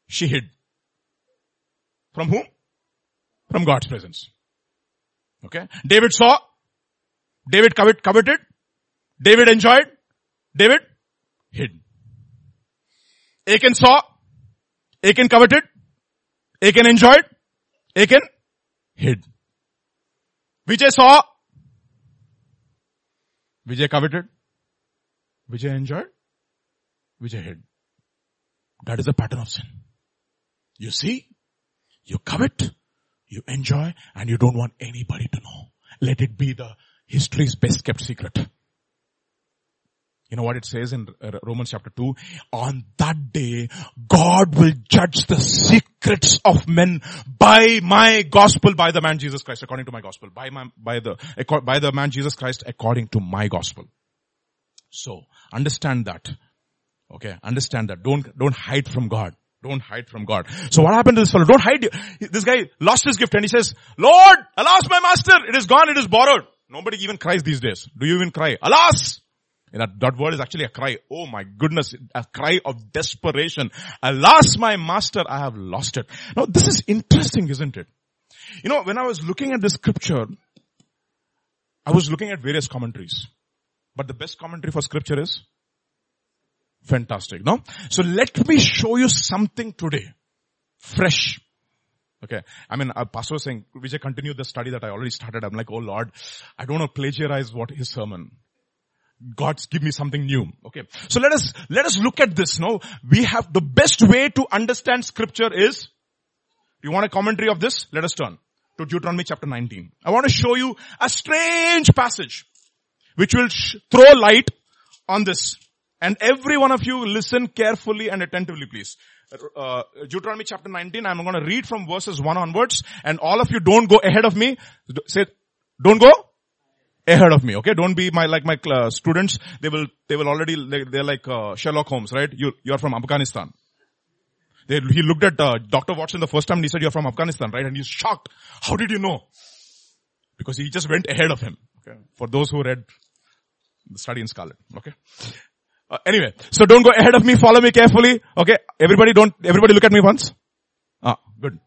she hid. From whom? From God's presence. Okay. David saw. David covet, coveted. David enjoyed. David hid. Achan saw. Achan coveted. Achan enjoyed. Achan hid. Vijay saw. Vijay coveted. Vijay enjoyed. Vijay hid. That is the pattern of sin. You see? You covet. You enjoy and you don't want anybody to know. Let it be the history's best kept secret. You know what it says in uh, Romans chapter 2? On that day, God will judge the secrets of men by my gospel, by the man Jesus Christ, according to my gospel, by my, by the, by the man Jesus Christ, according to my gospel. So, understand that. Okay, understand that. Don't, don't hide from God. Don't hide from God. So what happened to this fellow? Don't hide. This guy lost his gift and he says, Lord, alas my master, it is gone, it is borrowed. Nobody even cries these days. Do you even cry? Alas! That, that word is actually a cry. Oh my goodness, a cry of desperation. Alas my master, I have lost it. Now this is interesting, isn't it? You know, when I was looking at the scripture, I was looking at various commentaries. But the best commentary for scripture is Fantastic, no? So let me show you something today. Fresh. Okay. I mean, uh, pastor was saying, Vijay continue the study that I already started. I'm like, oh Lord, I don't want to plagiarize what his sermon. God's give me something new. Okay. So let us, let us look at this No, We have the best way to understand scripture is, you want a commentary of this? Let us turn to Deuteronomy chapter 19. I want to show you a strange passage which will sh- throw light on this. And every one of you listen carefully and attentively please. Uh, Deuteronomy chapter 19, I'm going to read from verses 1 onwards and all of you don't go ahead of me. Say, don't go ahead of me. Okay, don't be my like my uh, students. They will they will already they're like uh, Sherlock Holmes, right? You you are from Afghanistan. They, he looked at uh, Dr. Watson the first time and he said, you're from Afghanistan, right? And he's shocked. How did you know? Because he just went ahead of him. Okay. For those who read the study in Scarlet. Okay. Uh, anyway, so don't go ahead of me. Follow me carefully. Okay. Everybody don't, everybody look at me once. Ah, good.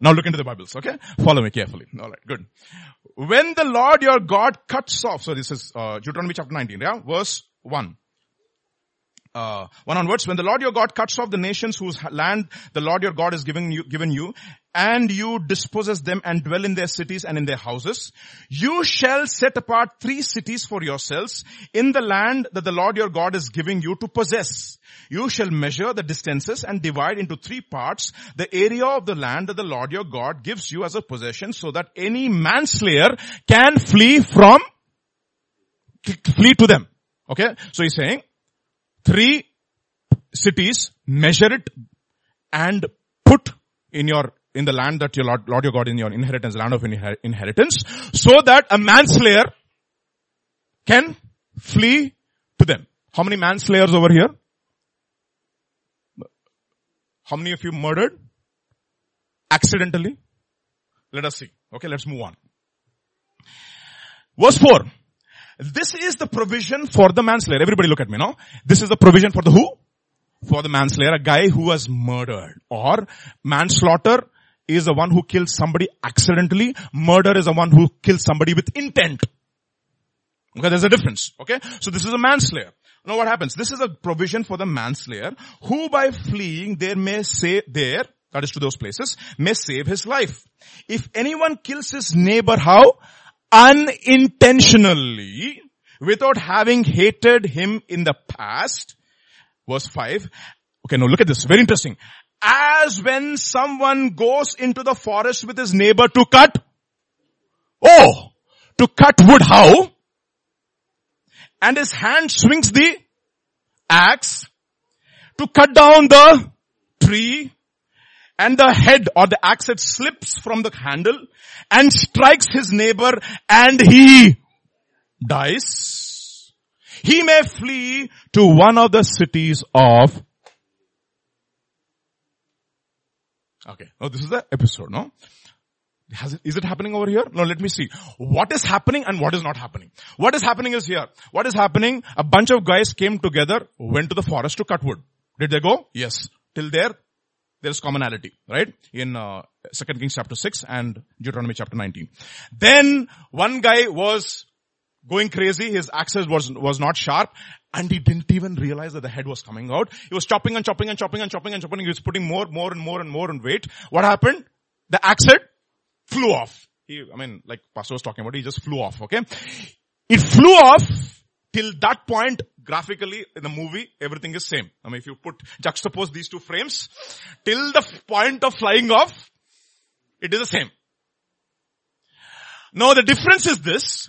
Now look into the Bibles. Okay. Follow me carefully. Alright, good. When the Lord your God cuts off, so this is, uh, Deuteronomy chapter 19, yeah, verse 1 uh, one onwards, when the Lord your God cuts off the nations whose land the Lord your God is giving you, given you, and you disposes them and dwell in their cities and in their houses, you shall set apart three cities for yourselves in the land that the Lord your God is giving you to possess. You shall measure the distances and divide into three parts the area of the land that the Lord your God gives you as a possession so that any manslayer can flee from, flee to them. Okay? So he's saying, three cities, measure it and put in your, in the land that your Lord, Lord your God in your inheritance, land of inheritance, so that a manslayer can flee to them. How many manslayers over here? How many of you murdered? Accidentally? Let us see. Okay, let's move on. Verse 4. This is the provision for the manslayer. Everybody look at me now. This is the provision for the who? For the manslayer, a guy who was murdered. Or manslaughter is the one who kills somebody accidentally. Murder is the one who kills somebody with intent. Okay, there's a difference. Okay, so this is a manslayer. Now what happens? This is a provision for the manslayer who by fleeing there may say there, that is to those places, may save his life. If anyone kills his neighbor, how? Unintentionally without having hated him in the past. Verse 5. Okay, now look at this. Very interesting. As when someone goes into the forest with his neighbor to cut. Oh! To cut wood how? And his hand swings the axe to cut down the tree and the head or the axe head slips from the handle and strikes his neighbor and he dies. He may flee to one of the cities of Okay. Now this is the episode, no? It, is it happening over here? No, let me see. What is happening and what is not happening? What is happening is here. What is happening? A bunch of guys came together, went to the forest to cut wood. Did they go? Yes. Till there, there's commonality, right? In uh, 2 Kings chapter 6 and Deuteronomy chapter 19. Then one guy was going crazy. His axis was, was not sharp and he didn't even realize that the head was coming out. He was chopping and chopping and chopping and chopping and chopping. He was putting more, more and more and more in weight. What happened? The axe head flew off. He, I mean, like Pastor was talking about, he just flew off, okay? It flew off till that point graphically in the movie, everything is same. I mean, if you put, juxtapose these two frames, till the point of flying off, it is the same. Now the difference is this.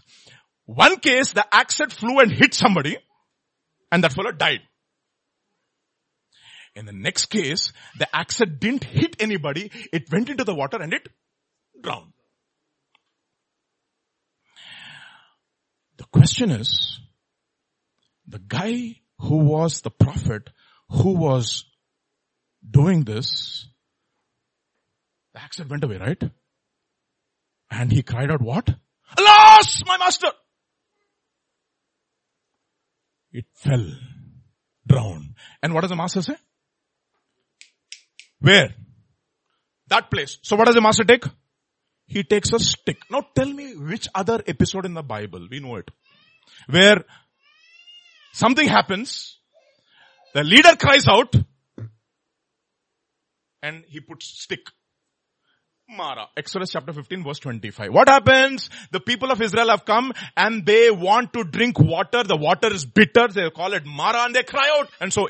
One case, the axe flew and hit somebody, and that fellow died. In the next case, the axe didn't hit anybody, it went into the water and it drowned. The question is, the guy who was the prophet who was doing this, the accent went away, right? And he cried out, what? Alas, my master! It fell, drowned. And what does the master say? Where? That place. So what does the master take? He takes a stick. Now tell me which other episode in the Bible, we know it, where Something happens. The leader cries out and he puts stick. Marah. Exodus chapter 15 verse 25. What happens? The people of Israel have come and they want to drink water. The water is bitter. They call it Marah and they cry out. And so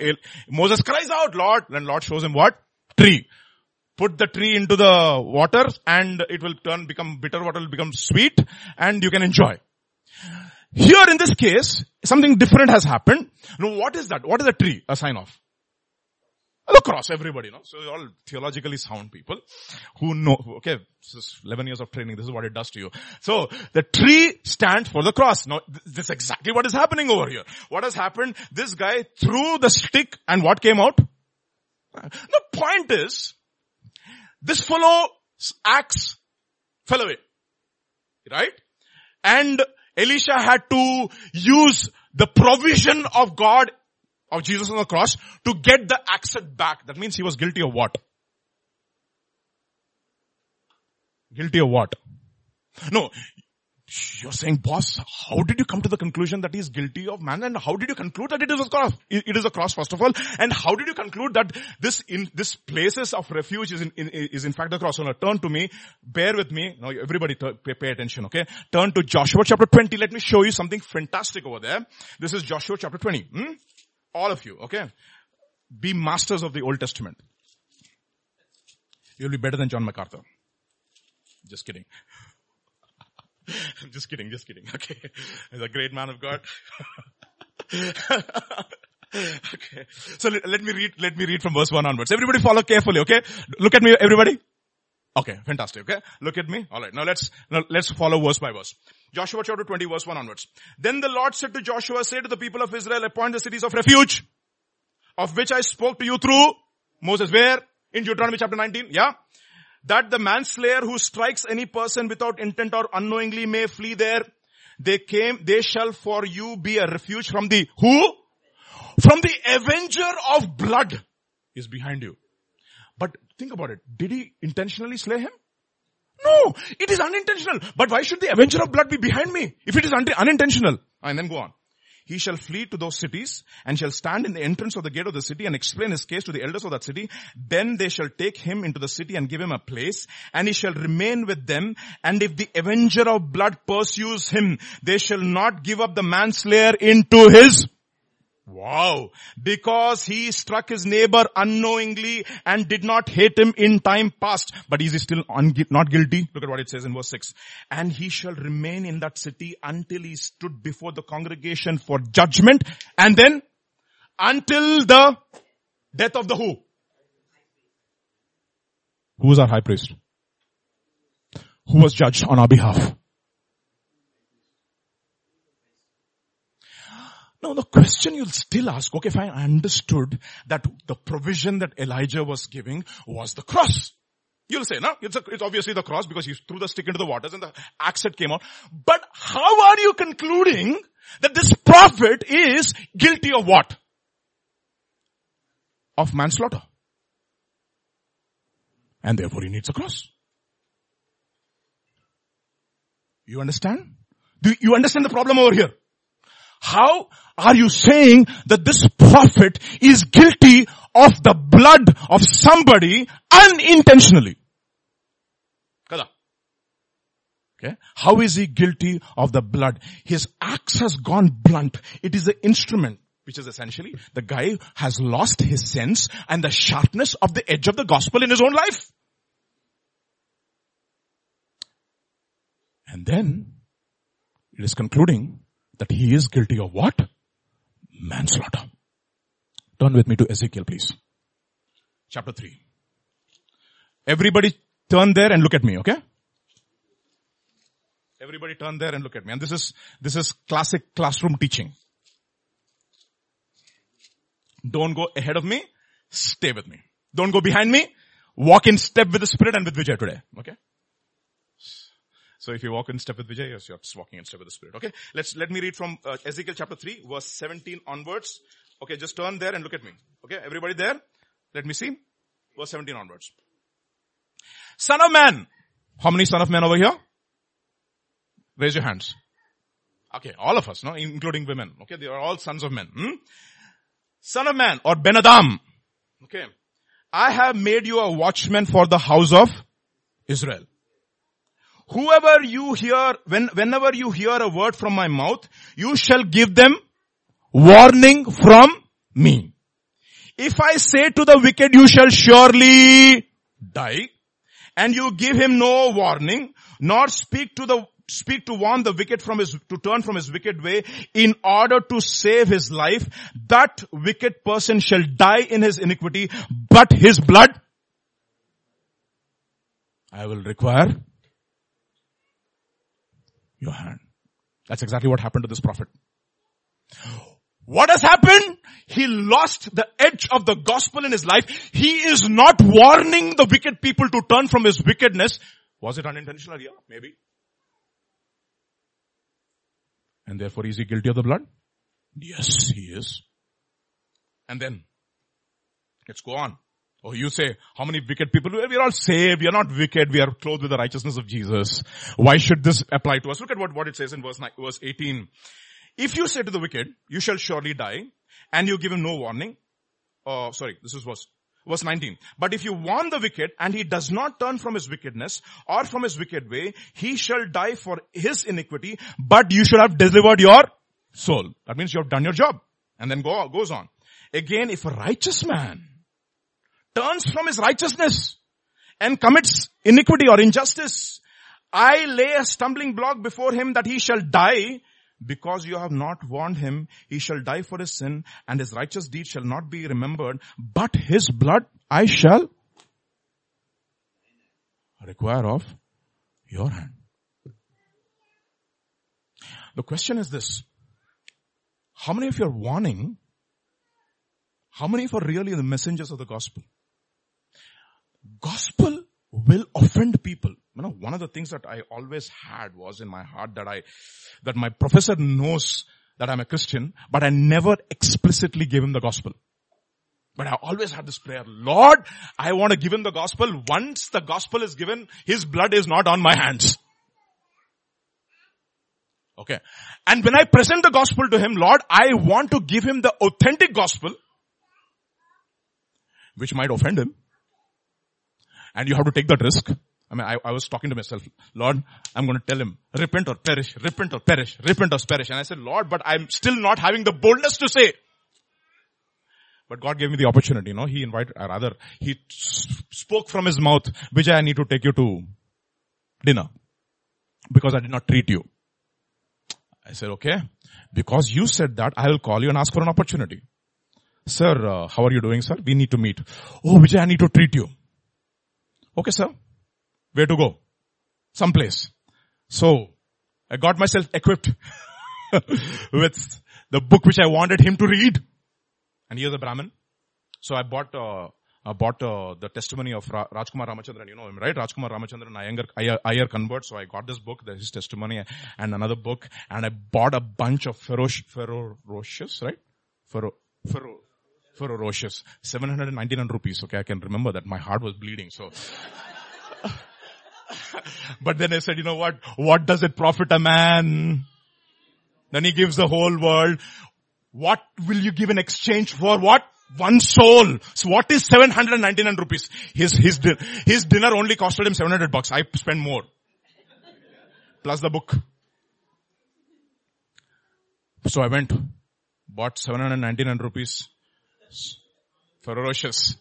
Moses cries out, Lord, and Lord shows him what? Tree. Put the tree into the water and it will turn, become bitter water will become sweet and you can enjoy. Here in this case, something different has happened. Now what is that? What is the tree a sign of? The cross, everybody knows. So all theologically sound people who know, okay, this is 11 years of training, this is what it does to you. So, the tree stands for the cross. Now, this is exactly what is happening over here. What has happened? This guy threw the stick and what came out? The point is, this fellow axe fell away. Right? And Elisha had to use the provision of God of Jesus on the cross to get the access back. That means he was guilty of what? Guilty of what? No, you're saying, boss, how did you come to the conclusion that he is guilty of man? And how did you conclude that it is a cross? It is a cross, first of all. And how did you conclude that this in this places of refuge is in, in is in fact the cross? So now turn to me, bear with me. Now everybody pay, pay attention, okay? Turn to Joshua chapter 20. Let me show you something fantastic over there. This is Joshua chapter 20. Hmm? All of you, okay? Be masters of the Old Testament. You'll be better than John MacArthur. Just kidding. just kidding, just kidding. Okay. He's a great man of God. okay. So let, let, me read, let me read from verse 1 onwards. Everybody follow carefully, okay? Look at me, everybody. Okay, fantastic, okay? Look at me. Alright, now let's, now let's follow verse by verse. Joshua chapter 20 verse 1 onwards. Then the Lord said to Joshua, say to the people of Israel, appoint the cities of refuge, of which I spoke to you through Moses. Where? In Deuteronomy chapter 19. Yeah? That the manslayer who strikes any person without intent or unknowingly may flee there. They came, they shall for you be a refuge from the who? From the avenger of blood is behind you. But think about it. Did he intentionally slay him? No, it is unintentional. But why should the avenger of blood be behind me if it is un- unintentional? And then go on. He shall flee to those cities and shall stand in the entrance of the gate of the city and explain his case to the elders of that city. Then they shall take him into the city and give him a place and he shall remain with them. And if the avenger of blood pursues him, they shall not give up the manslayer into his Wow. Because he struck his neighbor unknowingly and did not hate him in time past. But is he still un- not guilty? Look at what it says in verse 6. And he shall remain in that city until he stood before the congregation for judgment. And then until the death of the who? Who was our high priest? Who was judged on our behalf? Now the question you'll still ask, okay, fine, I understood that the provision that Elijah was giving was the cross. You'll say, no, it's, a, it's obviously the cross because he threw the stick into the waters and the axe came out. But how are you concluding that this prophet is guilty of what? Of manslaughter. And therefore he needs a cross. You understand? Do you understand the problem over here? How are you saying that this prophet is guilty of the blood of somebody unintentionally? Okay. How is he guilty of the blood? His axe has gone blunt. It is an instrument which is essentially the guy has lost his sense and the sharpness of the edge of the gospel in his own life. And then it is concluding that he is guilty of what? Manslaughter. Turn with me to Ezekiel, please. Chapter 3. Everybody turn there and look at me, okay? Everybody turn there and look at me. And this is, this is classic classroom teaching. Don't go ahead of me. Stay with me. Don't go behind me. Walk in step with the Spirit and with Vijay today. Okay? So if you walk in step with Vijay, yes, you're just walking in step with the Spirit. Okay? Let's, let me read from uh, Ezekiel chapter 3, verse 17 onwards. Okay, just turn there and look at me. Okay, everybody there? Let me see. Verse 17 onwards. Son of man. How many son of men over here? Raise your hands. Okay, all of us, no? Including women. Okay, they are all sons of men. Hmm? Son of man or Ben Adam. Okay. I have made you a watchman for the house of Israel. Whoever you hear, when, whenever you hear a word from my mouth, you shall give them warning from me. If I say to the wicked, you shall surely die, and you give him no warning, nor speak to the speak to warn the wicked from his, to turn from his wicked way in order to save his life, that wicked person shall die in his iniquity, but his blood I will require your hand. That's exactly what happened to this prophet. What has happened? He lost the edge of the gospel in his life. He is not warning the wicked people to turn from his wickedness. Was it unintentional? Yeah, maybe. And therefore is he guilty of the blood? Yes, he is. And then, let's go on. Oh, you say, how many wicked people? We are all saved. We are not wicked. We are clothed with the righteousness of Jesus. Why should this apply to us? Look at what, what it says in verse, 9, verse 18. If you say to the wicked, you shall surely die, and you give him no warning, oh, sorry, this is verse, verse 19. But if you warn the wicked, and he does not turn from his wickedness, or from his wicked way, he shall die for his iniquity, but you should have delivered your soul. That means you have done your job. And then go, goes on. Again, if a righteous man turns from his righteousness and commits iniquity or injustice, I lay a stumbling block before him that he shall die because you have not warned him, he shall die for his sin and his righteous deed shall not be remembered, but his blood I shall require of your hand. The question is this. How many of you are warning? How many of you are really the messengers of the gospel? Gospel will offend people. You know, one of the things that I always had was in my heart that I, that my professor knows that I'm a Christian, but I never explicitly gave him the gospel. But I always had this prayer, Lord, I want to give him the gospel. Once the gospel is given, his blood is not on my hands. Okay. And when I present the gospel to him, Lord, I want to give him the authentic gospel, which might offend him. And you have to take that risk. I mean, I, I was talking to myself, Lord, I'm going to tell him, repent or perish, repent or perish, repent or perish. And I said, Lord, but I'm still not having the boldness to say. But God gave me the opportunity, you know, He invited, or rather, He spoke from His mouth, Vijay, I need to take you to dinner. Because I did not treat you. I said, okay, because you said that, I will call you and ask for an opportunity. Sir, uh, how are you doing, sir? We need to meet. Oh, Vijay, I need to treat you. Okay, sir. Where to go? Someplace. So, I got myself equipped with the book which I wanted him to read. And he is a Brahmin. So I bought, uh, I bought uh, the testimony of Ra- Rajkumar Ramachandran. You know him, right? Rajkumar Ramachandran, Iyengar, Iyer, convert. So I got this book, his testimony, and another book, and I bought a bunch of ferocious, ferocious, right? Fero, fero, ferocious. 799 rupees. Okay, I can remember that. My heart was bleeding. So. but then I said, you know what? What does it profit a man? Then he gives the whole world. What will you give in exchange for what? One soul. So what is 799 rupees? His, his, his dinner only costed him 700 bucks. I spent more. Plus the book. So I went, bought 799 rupees. Ferocious.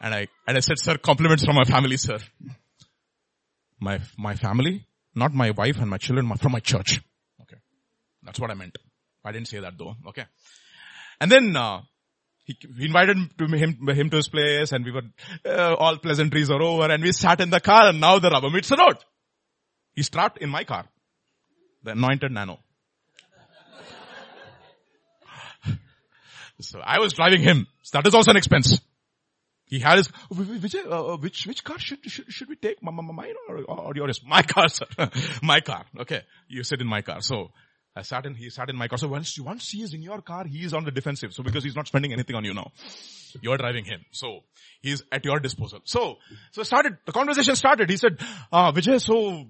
And I, and I said, sir, compliments from my family, sir. My, my family, not my wife and my children, from my church. Okay. That's what I meant. I didn't say that though. Okay. And then, uh, he, invited to him, him to his place and we were, uh, all pleasantries are over and we sat in the car and now the rubber meets the road. He strapped in my car. The anointed nano. So I was driving him. So that is also an expense. He had his, which, uh, which, which car should, should, should we take? Mine or, or yours? My car, sir. my car. Okay. You sit in my car. So, I sat in, he sat in my car. So once, once he is in your car, he is on the defensive. So because he's not spending anything on you now. You're driving him. So he's at your disposal. So, so started, the conversation started. He said, uh, Vijay, so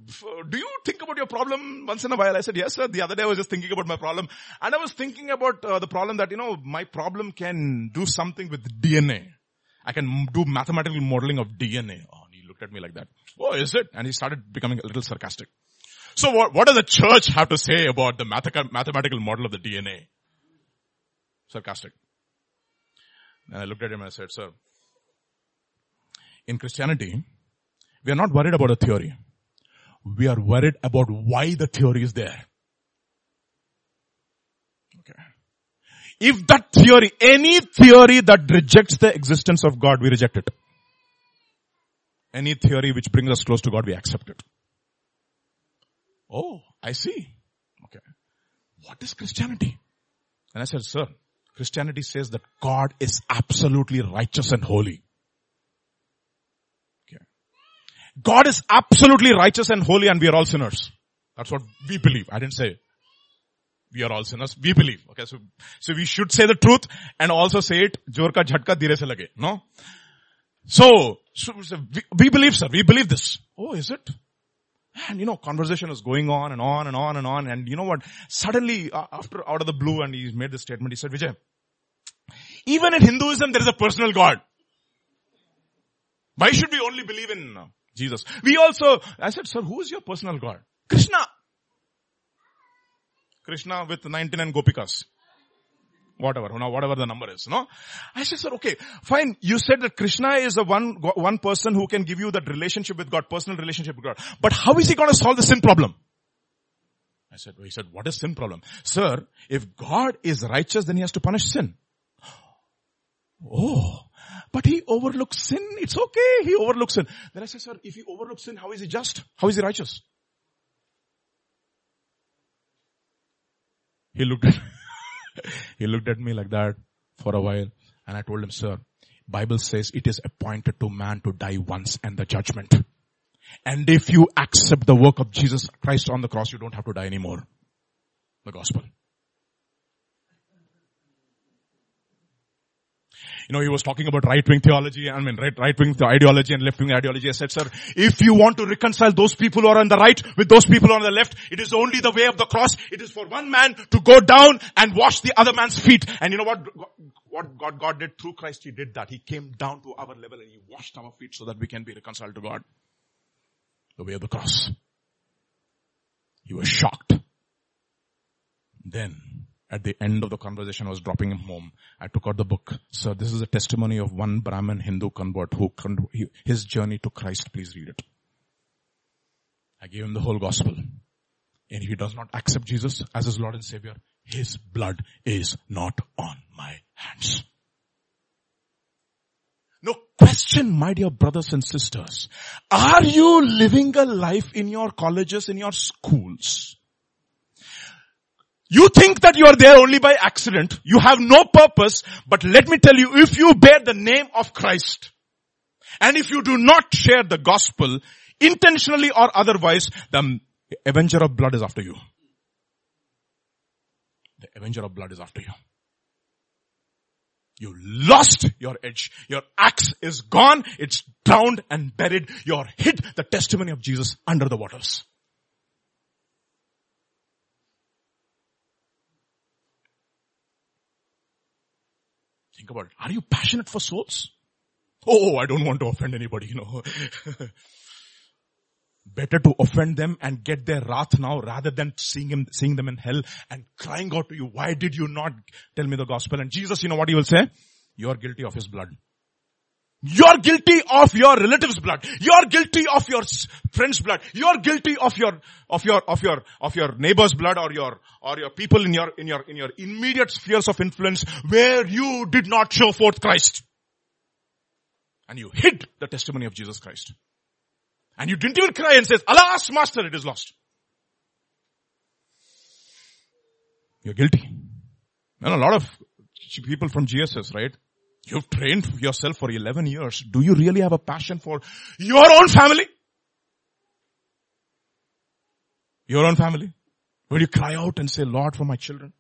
do you think about your problem once in a while? I said, yes sir. The other day I was just thinking about my problem. And I was thinking about uh, the problem that, you know, my problem can do something with DNA. I can do mathematical modeling of DNA. Oh, and he looked at me like that. Oh, is it? And he started becoming a little sarcastic. So what, what does the church have to say about the mathematical model of the DNA? Sarcastic. And I looked at him and I said, sir, in Christianity, we are not worried about a theory. We are worried about why the theory is there. Okay. If that theory, any theory that rejects the existence of God, we reject it. Any theory which brings us close to God, we accept it. Oh, I see. Okay. What is Christianity? And I said, sir, Christianity says that God is absolutely righteous and holy. Okay. God is absolutely righteous and holy and we are all sinners. That's what we believe. I didn't say we are all sinners. We believe. Okay, so, so we should say the truth and also say it, jor ka jhatka dire se lage. No? So, so, so we, we believe sir, we believe this. Oh, is it? And you know, conversation is going on and on and on and on. And you know what? Suddenly, uh, after out of the blue, and he made the statement, he said, Vijay, even in Hinduism, there is a personal God. Why should we only believe in Jesus? We also, I said, sir, who is your personal God? Krishna. Krishna with 99 gopikas. Whatever, you know, whatever the number is, no? I said, sir, okay, fine. You said that Krishna is the one, one person who can give you that relationship with God, personal relationship with God. But how is he going to solve the sin problem? I said, he said, what is sin problem? Sir, if God is righteous, then he has to punish sin. Oh, but he overlooks sin. It's okay. He overlooks sin. Then I said, sir, if he overlooks sin, how is he just? How is he righteous? He looked at, he looked at me like that for a while and I told him, sir, Bible says it is appointed to man to die once and the judgment. And if you accept the work of Jesus Christ on the cross, you don't have to die anymore. The gospel. You know, he was talking about right-wing theology, I mean, right, right-wing ideology and left-wing ideology. I said, sir, if you want to reconcile those people who are on the right with those people on the left, it is only the way of the cross. It is for one man to go down and wash the other man's feet. And you know what? What God, God did through Christ, He did that. He came down to our level and He washed our feet so that we can be reconciled to God. The way of the cross. He was shocked. Then at the end of the conversation, I was dropping him home. I took out the book. Sir, this is a testimony of one Brahmin Hindu convert who, his journey to Christ. Please read it. I gave him the whole gospel. And if he does not accept Jesus as his Lord and Savior, his blood is not on my hands. No question, my dear brothers and sisters. Are you living a life in your colleges, in your schools? You think that you are there only by accident. You have no purpose. But let me tell you, if you bear the name of Christ, and if you do not share the gospel, intentionally or otherwise, the avenger of blood is after you. The avenger of blood is after you. You lost your edge. Your axe is gone. It's drowned and buried. You're hid the testimony of Jesus under the waters. Think about it. Are you passionate for souls? Oh, I don't want to offend anybody, you know. Better to offend them and get their wrath now rather than seeing him, seeing them in hell and crying out to you, why did you not tell me the gospel? And Jesus, you know what he will say? You are guilty of his blood. You're guilty of your relative's blood. You're guilty of your friend's blood. You're guilty of your, of your, of your, of your neighbor's blood or your, or your people in your, in your, in your immediate spheres of influence where you did not show forth Christ. And you hid the testimony of Jesus Christ. And you didn't even cry and says, alas, master, it is lost. You're guilty. And a lot of people from GSS, right? You've trained yourself for 11 years. Do you really have a passion for your own family? Your own family? Will you cry out and say, Lord, for my children?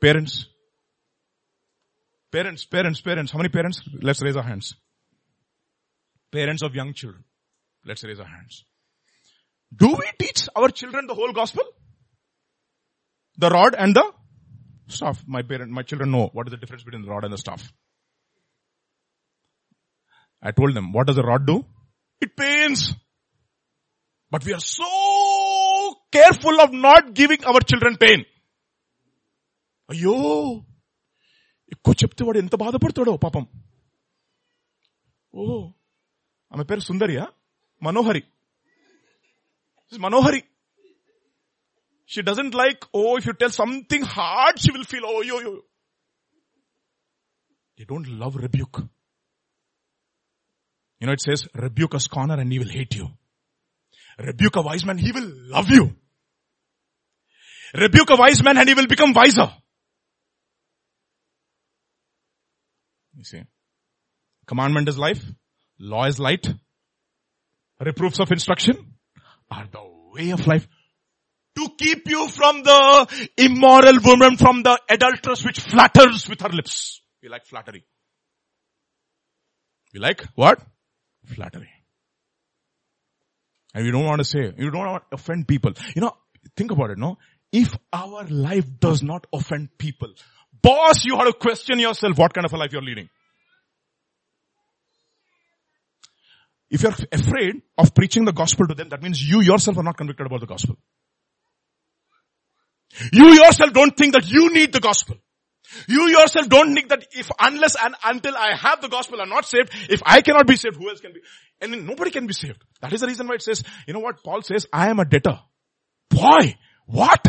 Parents? Parents, parents, parents. How many parents? Let's raise our hands. Parents of young children. Let's raise our hands. Do we teach our children the whole gospel? The rod and the staff. My parent, my children know what is the difference between the rod and the staff. I told them, what does the rod do? It pains. But we are so careful of not giving our children pain. అయ్యో ఎక్కువ చెప్తే వాడు ఎంత బాధపడతాడో పాపం ఓ ఆమె పేరు సుందరియా మనోహరి మనోహరి She doesn't like, oh, if you tell something hard, she will feel, oh, yo, yo. They don't love rebuke. You know, it says, rebuke a scorner and he will hate you. Rebuke a wise man, he will love you. Rebuke a wise man and he will become wiser. You see, commandment is life, law is light, reproofs of instruction are the way of life to keep you from the immoral woman, from the adulteress which flatters with her lips. We like flattery. We like what? Flattery. And we don't want to say, you don't want to offend people. You know, think about it, no? If our life does not offend people, boss, you have to question yourself what kind of a life you're leading. If you're afraid of preaching the gospel to them, that means you yourself are not convicted about the gospel. You yourself don't think that you need the gospel. You yourself don't think that if unless and until I have the gospel I'm not saved, if I cannot be saved, who else can be? And nobody can be saved. That is the reason why it says, you know what Paul says, I am a debtor. Boy, what?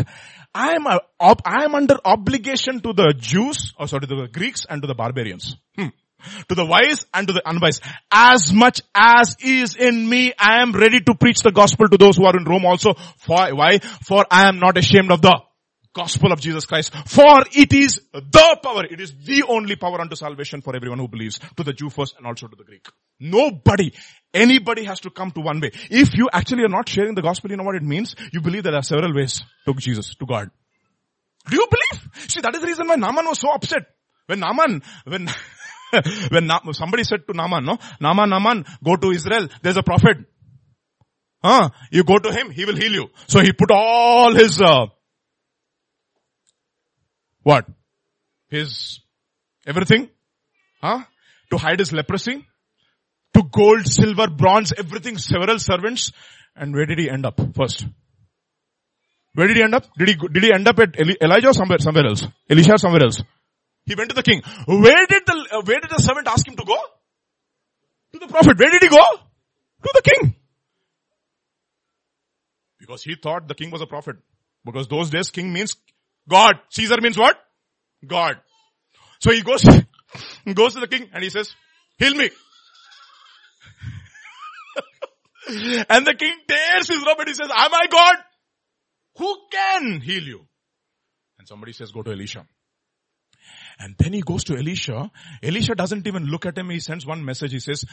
I am a, ob, I am under obligation to the Jews, or sorry, to the Greeks and to the barbarians. Hmm. To the wise and to the unwise. As much as is in me, I am ready to preach the gospel to those who are in Rome also. For, why? For I am not ashamed of the gospel of Jesus Christ. For it is the power, it is the only power unto salvation for everyone who believes, to the Jew first and also to the Greek. Nobody, anybody has to come to one way. If you actually are not sharing the gospel, you know what it means? You believe there are several ways to Jesus, to God. Do you believe? See, that is the reason why Naaman was so upset. When Naaman, when, when somebody said to Naaman, no, Naaman, Naaman, go to Israel, there's a prophet. Huh? You go to him, he will heal you. So he put all his, uh, what? His everything? Huh? To hide his leprosy? To gold, silver, bronze, everything, several servants. And where did he end up first? Where did he end up? Did he, did he end up at Elijah or somewhere, somewhere else? Elisha somewhere else? He went to the king. Where did the, where did the servant ask him to go? To the prophet. Where did he go? To the king. Because he thought the king was a prophet. Because those days king means God. Caesar means what? God. So he goes, goes to the king and he says, heal me. and the king tears his robe and he says, am I God? Who can heal you? And somebody says, go to Elisha. And then he goes to Elisha. Elisha doesn't even look at him. He sends one message. He says,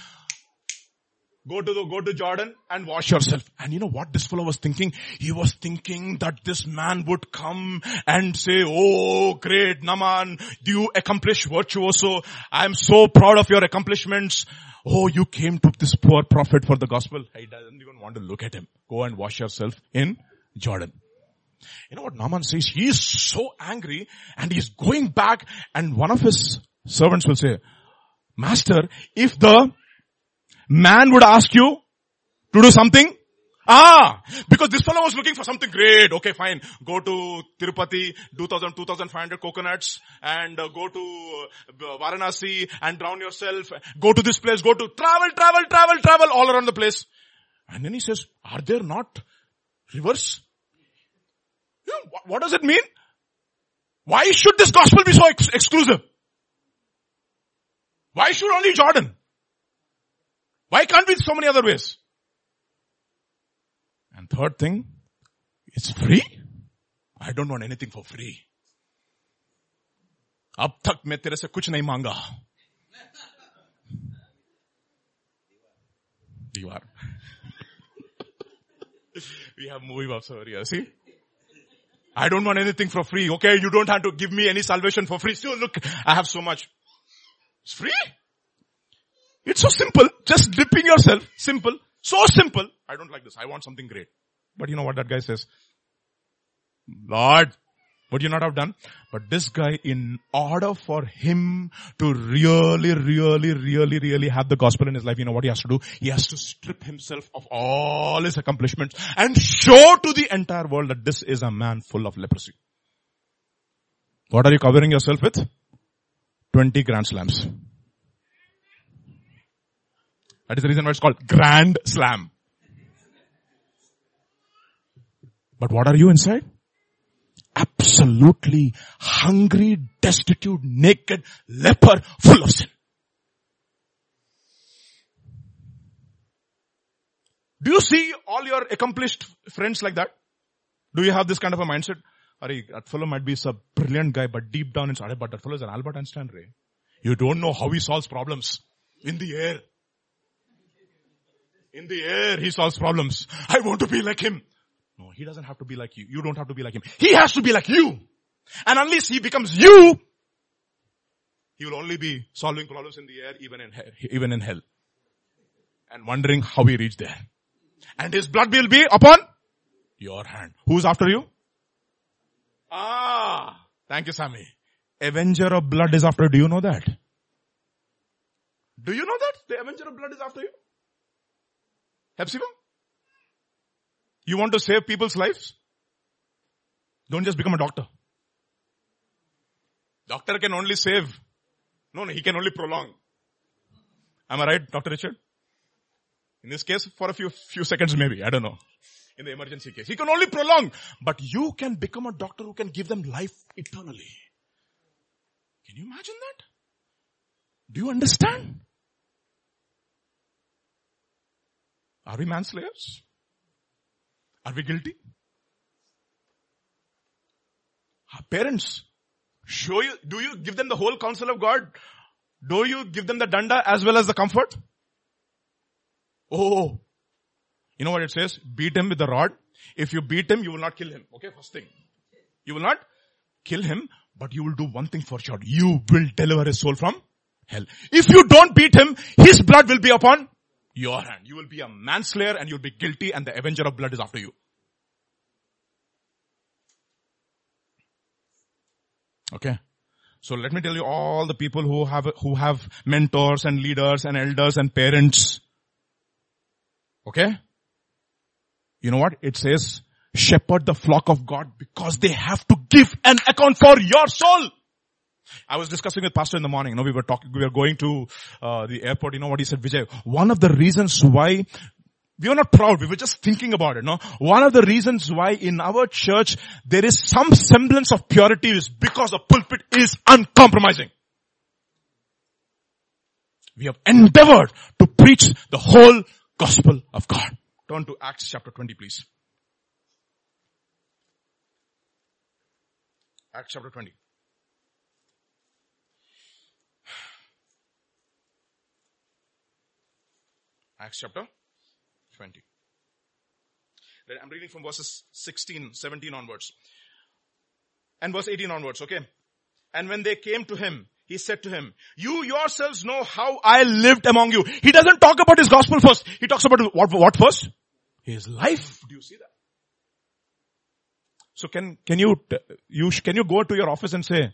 go to the, go to Jordan and wash yourself. And you know what this fellow was thinking? He was thinking that this man would come and say, oh great Naaman, you accomplish virtuoso. I am so proud of your accomplishments. Oh, you came to this poor prophet for the gospel. He doesn't even want to look at him. Go and wash yourself in Jordan. You know what Naaman says? He is so angry and he's going back and one of his servants will say, Master, if the man would ask you to do something, Ah, because this fellow was looking for something great. Okay, fine. Go to Tirupati, 2000, 2500 coconuts and uh, go to uh, Varanasi and drown yourself. Go to this place, go to travel, travel, travel, travel all around the place. And then he says, are there not rivers? Yeah, what, what does it mean? Why should this gospel be so ex- exclusive? Why should only Jordan? Why can't be so many other ways? And third thing, it's free. I don't want anything for free. अब तक मैं तेरे से कुछ नहीं मांगा दीवार we have movie buffs over here see I don't want anything for free. Okay, you don't have to give me any salvation for free. So look, I have so much. It's free. It's so simple. Just dipping yourself. Simple. So simple. I don't like this. I want something great. But you know what that guy says? Lord, Would you not have done? But this guy, in order for him to really, really, really, really have the gospel in his life, you know what he has to do? He has to strip himself of all his accomplishments and show to the entire world that this is a man full of leprosy. What are you covering yourself with? 20 grand slams. That is the reason why it's called grand slam. But what are you inside? Absolutely hungry, destitute, naked, leper, full of sin. Do you see all your accomplished friends like that? Do you have this kind of a mindset? Ari, that fellow might be a brilliant guy, but deep down inside, but that fellow is an Albert Einstein, Ray. You don't know how he solves problems. In the air. In the air, he solves problems. I want to be like him. No, he doesn't have to be like you. You don't have to be like him. He has to be like you. And unless he becomes you, he will only be solving problems in the air, even in hell, even in hell. And wondering how he reached there. And his blood will be upon your hand. Who's after you? Ah, thank you, Sammy. Avenger of blood is after. Do you know that? Do you know that the Avenger of blood is after you? Hepzibah? You want to save people's lives? Don't just become a doctor. Doctor can only save. No, no, he can only prolong. Am I right, Dr. Richard? In this case, for a few, few seconds maybe, I don't know. In the emergency case. He can only prolong. But you can become a doctor who can give them life eternally. Can you imagine that? Do you understand? Are we manslayers? Are we guilty? Our parents, show you, do you give them the whole counsel of God? Do you give them the danda as well as the comfort? Oh, you know what it says? Beat him with the rod. If you beat him, you will not kill him. Okay, first thing. You will not kill him, but you will do one thing for sure. You will deliver his soul from hell. If you don't beat him, his blood will be upon your hand. You will be a manslayer and you'll be guilty and the avenger of blood is after you. Okay. So let me tell you all the people who have, who have mentors and leaders and elders and parents. Okay. You know what? It says, shepherd the flock of God because they have to give an account for your soul. I was discussing with pastor in the morning. You know, we were talking, we were going to uh, the airport. You know what he said, Vijay? One of the reasons why we were not proud. We were just thinking about it. No, one of the reasons why in our church there is some semblance of purity is because the pulpit is uncompromising. We have endeavored to preach the whole gospel of God. Turn to Acts chapter 20, please. Acts chapter 20. Acts chapter 20. I'm reading from verses 16, 17 onwards. And verse 18 onwards, okay? And when they came to him, he said to him, you yourselves know how I lived among you. He doesn't talk about his gospel first. He talks about what, what first? His life. Do you see that? So can, can you, you, can you go to your office and say,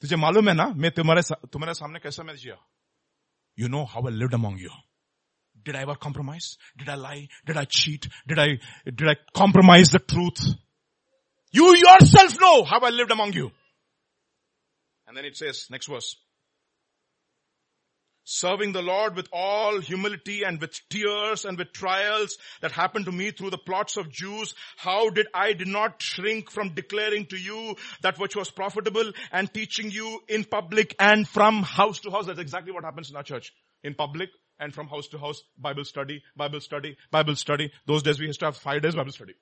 तुझे मालूम है ना मैं तुम्हारे तुम्हारे सामने कैसा मैं जिया you know how I lived among you did I ever compromise? Did I lie? Did I cheat? Did I, did I compromise the truth? You yourself know how I lived among you. And then it says, next verse. Serving the Lord with all humility and with tears and with trials that happened to me through the plots of Jews. How did I did not shrink from declaring to you that which was profitable and teaching you in public and from house to house. That's exactly what happens in our church. In public, and from house to house, Bible study, Bible study, Bible study. Those days we used to have five days Bible study.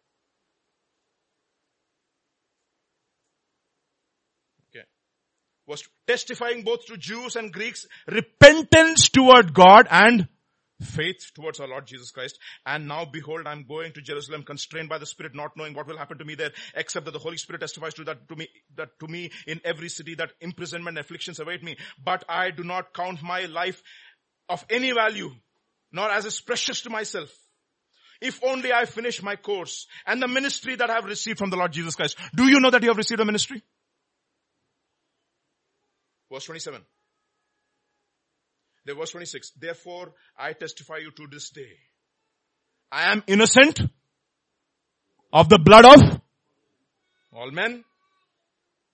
Okay. Was testifying both to Jews and Greeks, repentance toward God and faith towards our Lord Jesus Christ. And now behold, I'm going to Jerusalem constrained by the Spirit, not knowing what will happen to me there, except that the Holy Spirit testifies to that to me, that to me in every city that imprisonment and afflictions await me. But I do not count my life of any value, nor as is precious to myself, if only I finish my course and the ministry that I have received from the Lord Jesus Christ. Do you know that you have received a ministry? Verse 27. There, verse 26. Therefore, I testify you to this day. I am innocent of the blood of all men,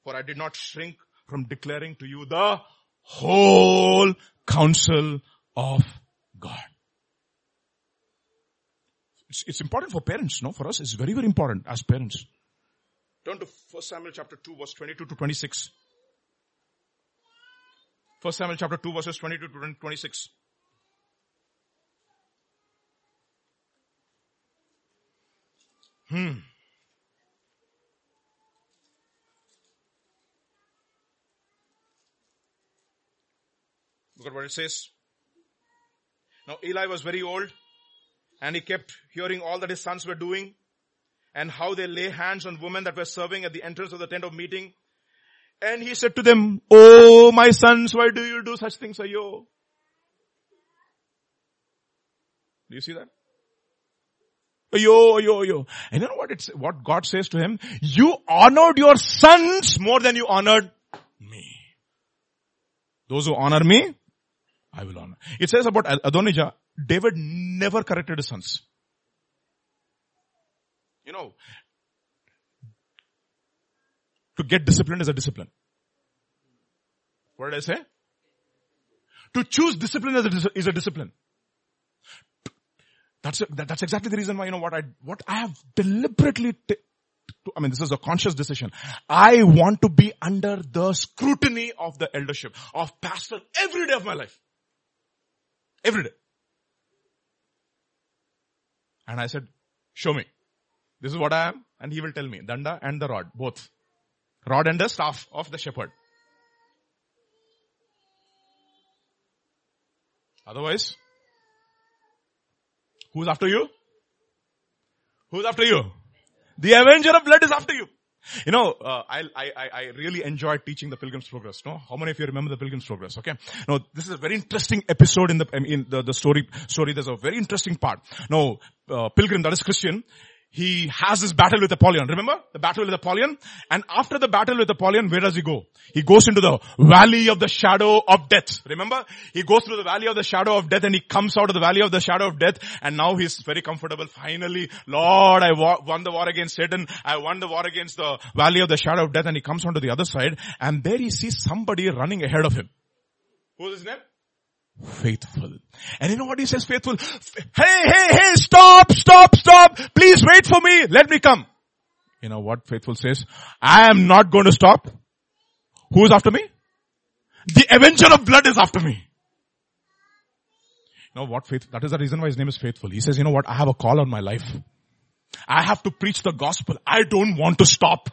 for I did not shrink from declaring to you the whole counsel of God. It's, it's important for parents, no? For us, it's very, very important as parents. Turn to 1 Samuel chapter 2 verse 22 to 26. 1 Samuel chapter 2 verses 22 to 26. Hmm. Look at what it says. Now Eli was very old and he kept hearing all that his sons were doing and how they lay hands on women that were serving at the entrance of the tent of meeting. And he said to them, Oh, my sons, why do you do such things, ayo? Do you see that? Ayo, ayo, ayo. And you know what it's, what God says to him? You honored your sons more than you honored me. Those who honor me, I will honor. It says about Adonijah, David never corrected his sons. You know, to get disciplined is a discipline. What did I say? To choose discipline is a, is a discipline. That's, a, that, that's exactly the reason why, you know, what I, what I have deliberately, t- I mean, this is a conscious decision. I want to be under the scrutiny of the eldership, of pastor every day of my life. Every day. And I said, show me. This is what I am. And he will tell me, danda and the rod, both. Rod and the staff of the shepherd. Otherwise, who's after you? Who's after you? The avenger of blood is after you. You know, uh, I, I, I really enjoyed teaching the Pilgrim's Progress. No, how many of you remember the Pilgrim's Progress? Okay, no, this is a very interesting episode in the in the, the story. Story. There's a very interesting part. No, uh, Pilgrim, that is Christian he has this battle with Apollyon. Remember the battle with Apollyon? And after the battle with Apollyon, where does he go? He goes into the valley of the shadow of death. Remember? He goes through the valley of the shadow of death and he comes out of the valley of the shadow of death and now he's very comfortable. Finally, Lord, I won the war against Satan. I won the war against the valley of the shadow of death and he comes onto the other side and there he sees somebody running ahead of him. Who's his name? Faithful. And you know what he says faithful? Hey, hey, hey, stop, stop, stop. Please wait for me. Let me come. You know what faithful says? I am not going to stop. Who is after me? The avenger of blood is after me. You know what faith, that is the reason why his name is faithful. He says, you know what? I have a call on my life. I have to preach the gospel. I don't want to stop.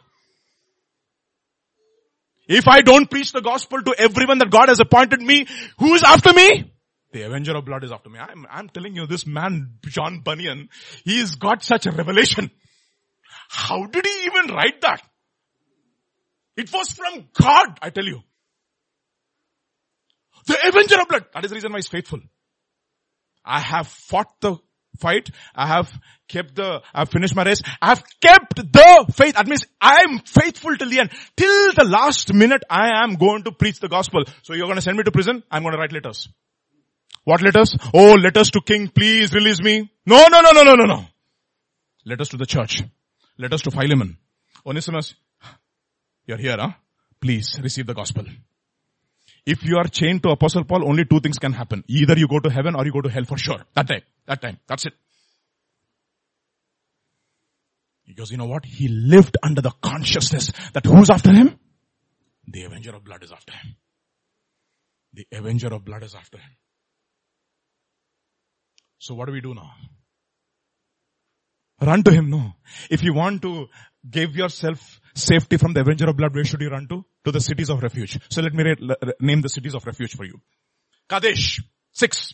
If I don't preach the gospel to everyone that God has appointed me, who is after me? The avenger of blood is after me. I'm, I'm telling you, this man, John Bunyan, he's got such a revelation. How did he even write that? It was from God, I tell you. The avenger of blood. That is the reason why he's faithful. I have fought the fight. I have kept the, I've finished my race. I've kept the faith. That means I'm faithful till the end. Till the last minute, I am going to preach the gospel. So you're going to send me to prison? I'm going to write letters. What letters? Oh, letters to king, please release me. No, no, no, no, no, no, no. Letters to the church. Letters to Philemon. Onesimus, you're here, huh? Please receive the gospel. If you are chained to Apostle Paul, only two things can happen. Either you go to heaven or you go to hell for sure. That time. That time. That's it. Because you know what? He lived under the consciousness that who's after him? The avenger of blood is after him. The avenger of blood is after him. So what do we do now? Run to him, no. If you want to give yourself safety from the avenger of blood, where should you run to? To the cities of refuge. So let me name the cities of refuge for you. Kadesh, six.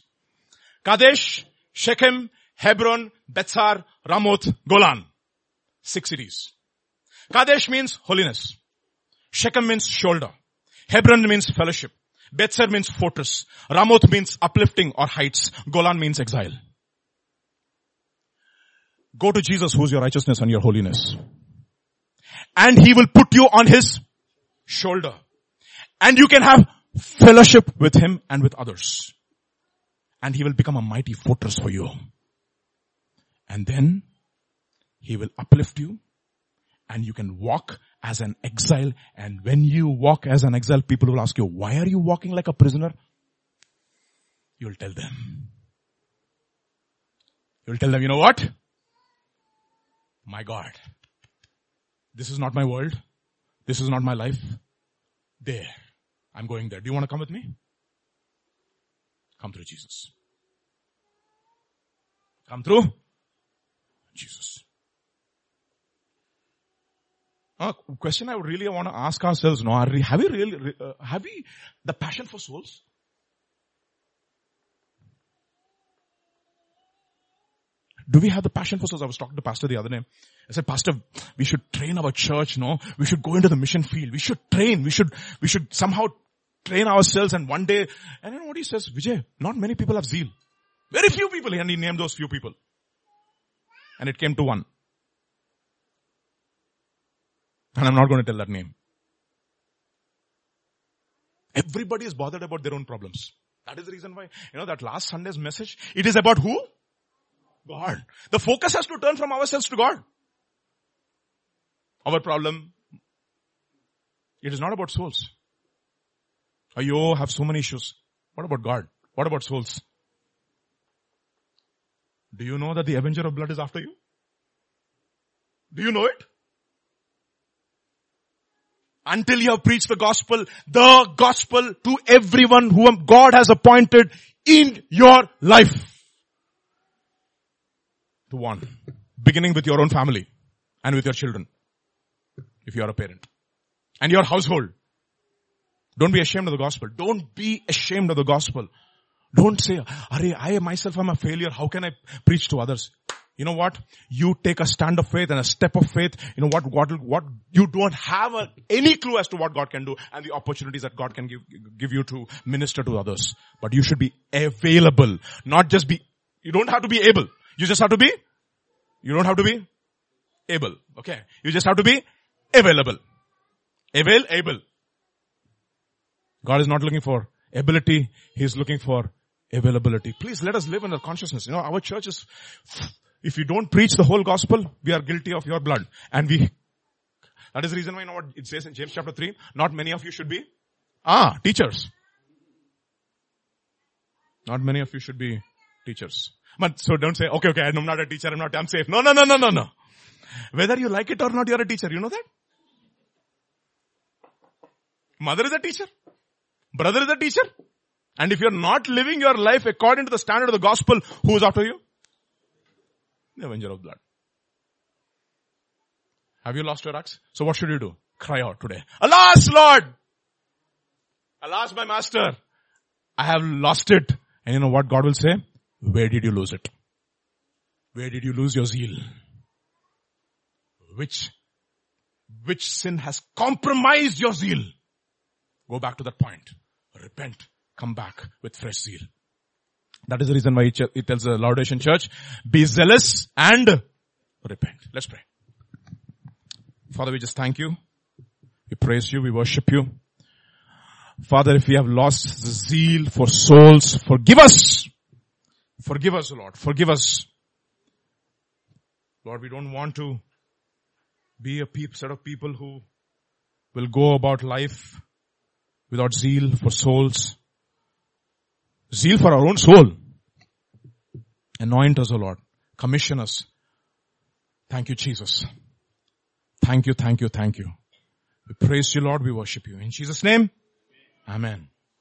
Kadesh, Shechem, Hebron, Bethsar, Ramoth, Golan. Six cities. Kadesh means holiness. Shechem means shoulder. Hebron means fellowship. Bethsar means fortress. Ramoth means uplifting or heights. Golan means exile. Go to Jesus who's your righteousness and your holiness. And he will put you on his shoulder. And you can have fellowship with him and with others. And he will become a mighty fortress for you. And then he will uplift you and you can walk as an exile. And when you walk as an exile, people will ask you, why are you walking like a prisoner? You'll tell them. You'll tell them, you know what? My God. This is not my world. This is not my life. There. I'm going there. Do you want to come with me? Come through Jesus. Come through Jesus. A question I would really want to ask ourselves now, have we really, uh, have we the passion for souls? Do we have the passion for souls? I was talking to pastor the other day. I said, pastor, we should train our church, no? We should go into the mission field. We should train. We should, we should somehow train ourselves and one day, and you know what he says? Vijay, not many people have zeal. Very few people, and he named those few people. And it came to one. And I'm not going to tell that name. Everybody is bothered about their own problems. That is the reason why, you know, that last Sunday's message, it is about who? God. The focus has to turn from ourselves to God. Our problem, it is not about souls. You have so many issues. What about God? What about souls? Do you know that the avenger of blood is after you? Do you know it? Until you have preached the gospel, the gospel to everyone whom God has appointed in your life. To one. Beginning with your own family and with your children. If you are a parent. And your household. Don't be ashamed of the gospel. Don't be ashamed of the gospel. Don't say, I myself am a failure. How can I preach to others? You know what? You take a stand of faith and a step of faith. You know what God, what you don't have a, any clue as to what God can do and the opportunities that God can give, give you to minister to others. But you should be available, not just be, you don't have to be able. You just have to be, you don't have to be able. Okay. You just have to be available. Avail, able. God is not looking for ability. He is looking for availability. Please let us live in the consciousness. You know, our church is, if you don't preach the whole gospel, we are guilty of your blood. And we, that is the reason why you know what it says in James chapter 3, not many of you should be, ah, teachers. Not many of you should be teachers. But, so don't say, okay, okay, I'm not a teacher, I'm not, I'm safe. No, no, no, no, no, no. Whether you like it or not, you're a teacher. You know that? Mother is a teacher. Brother is a teacher. And if you're not living your life according to the standard of the gospel, who is after you? The avenger of blood. Have you lost your axe? So what should you do? Cry out today. Alas, Lord! Alas, my master! I have lost it. And you know what God will say? Where did you lose it? Where did you lose your zeal? Which, which sin has compromised your zeal? Go back to that point repent, come back with fresh zeal. That is the reason why it tells the Laodicean church, be zealous and repent. Let's pray. Father, we just thank you. We praise you. We worship you. Father, if we have lost the zeal for souls, forgive us. Forgive us, Lord. Forgive us. Lord, we don't want to be a set of people who will go about life without zeal for souls. Zeal for our own soul. Anoint us, O Lord. Commission us. Thank you, Jesus. Thank you, thank you, thank you. We praise you, Lord. We worship you. In Jesus' name, Amen.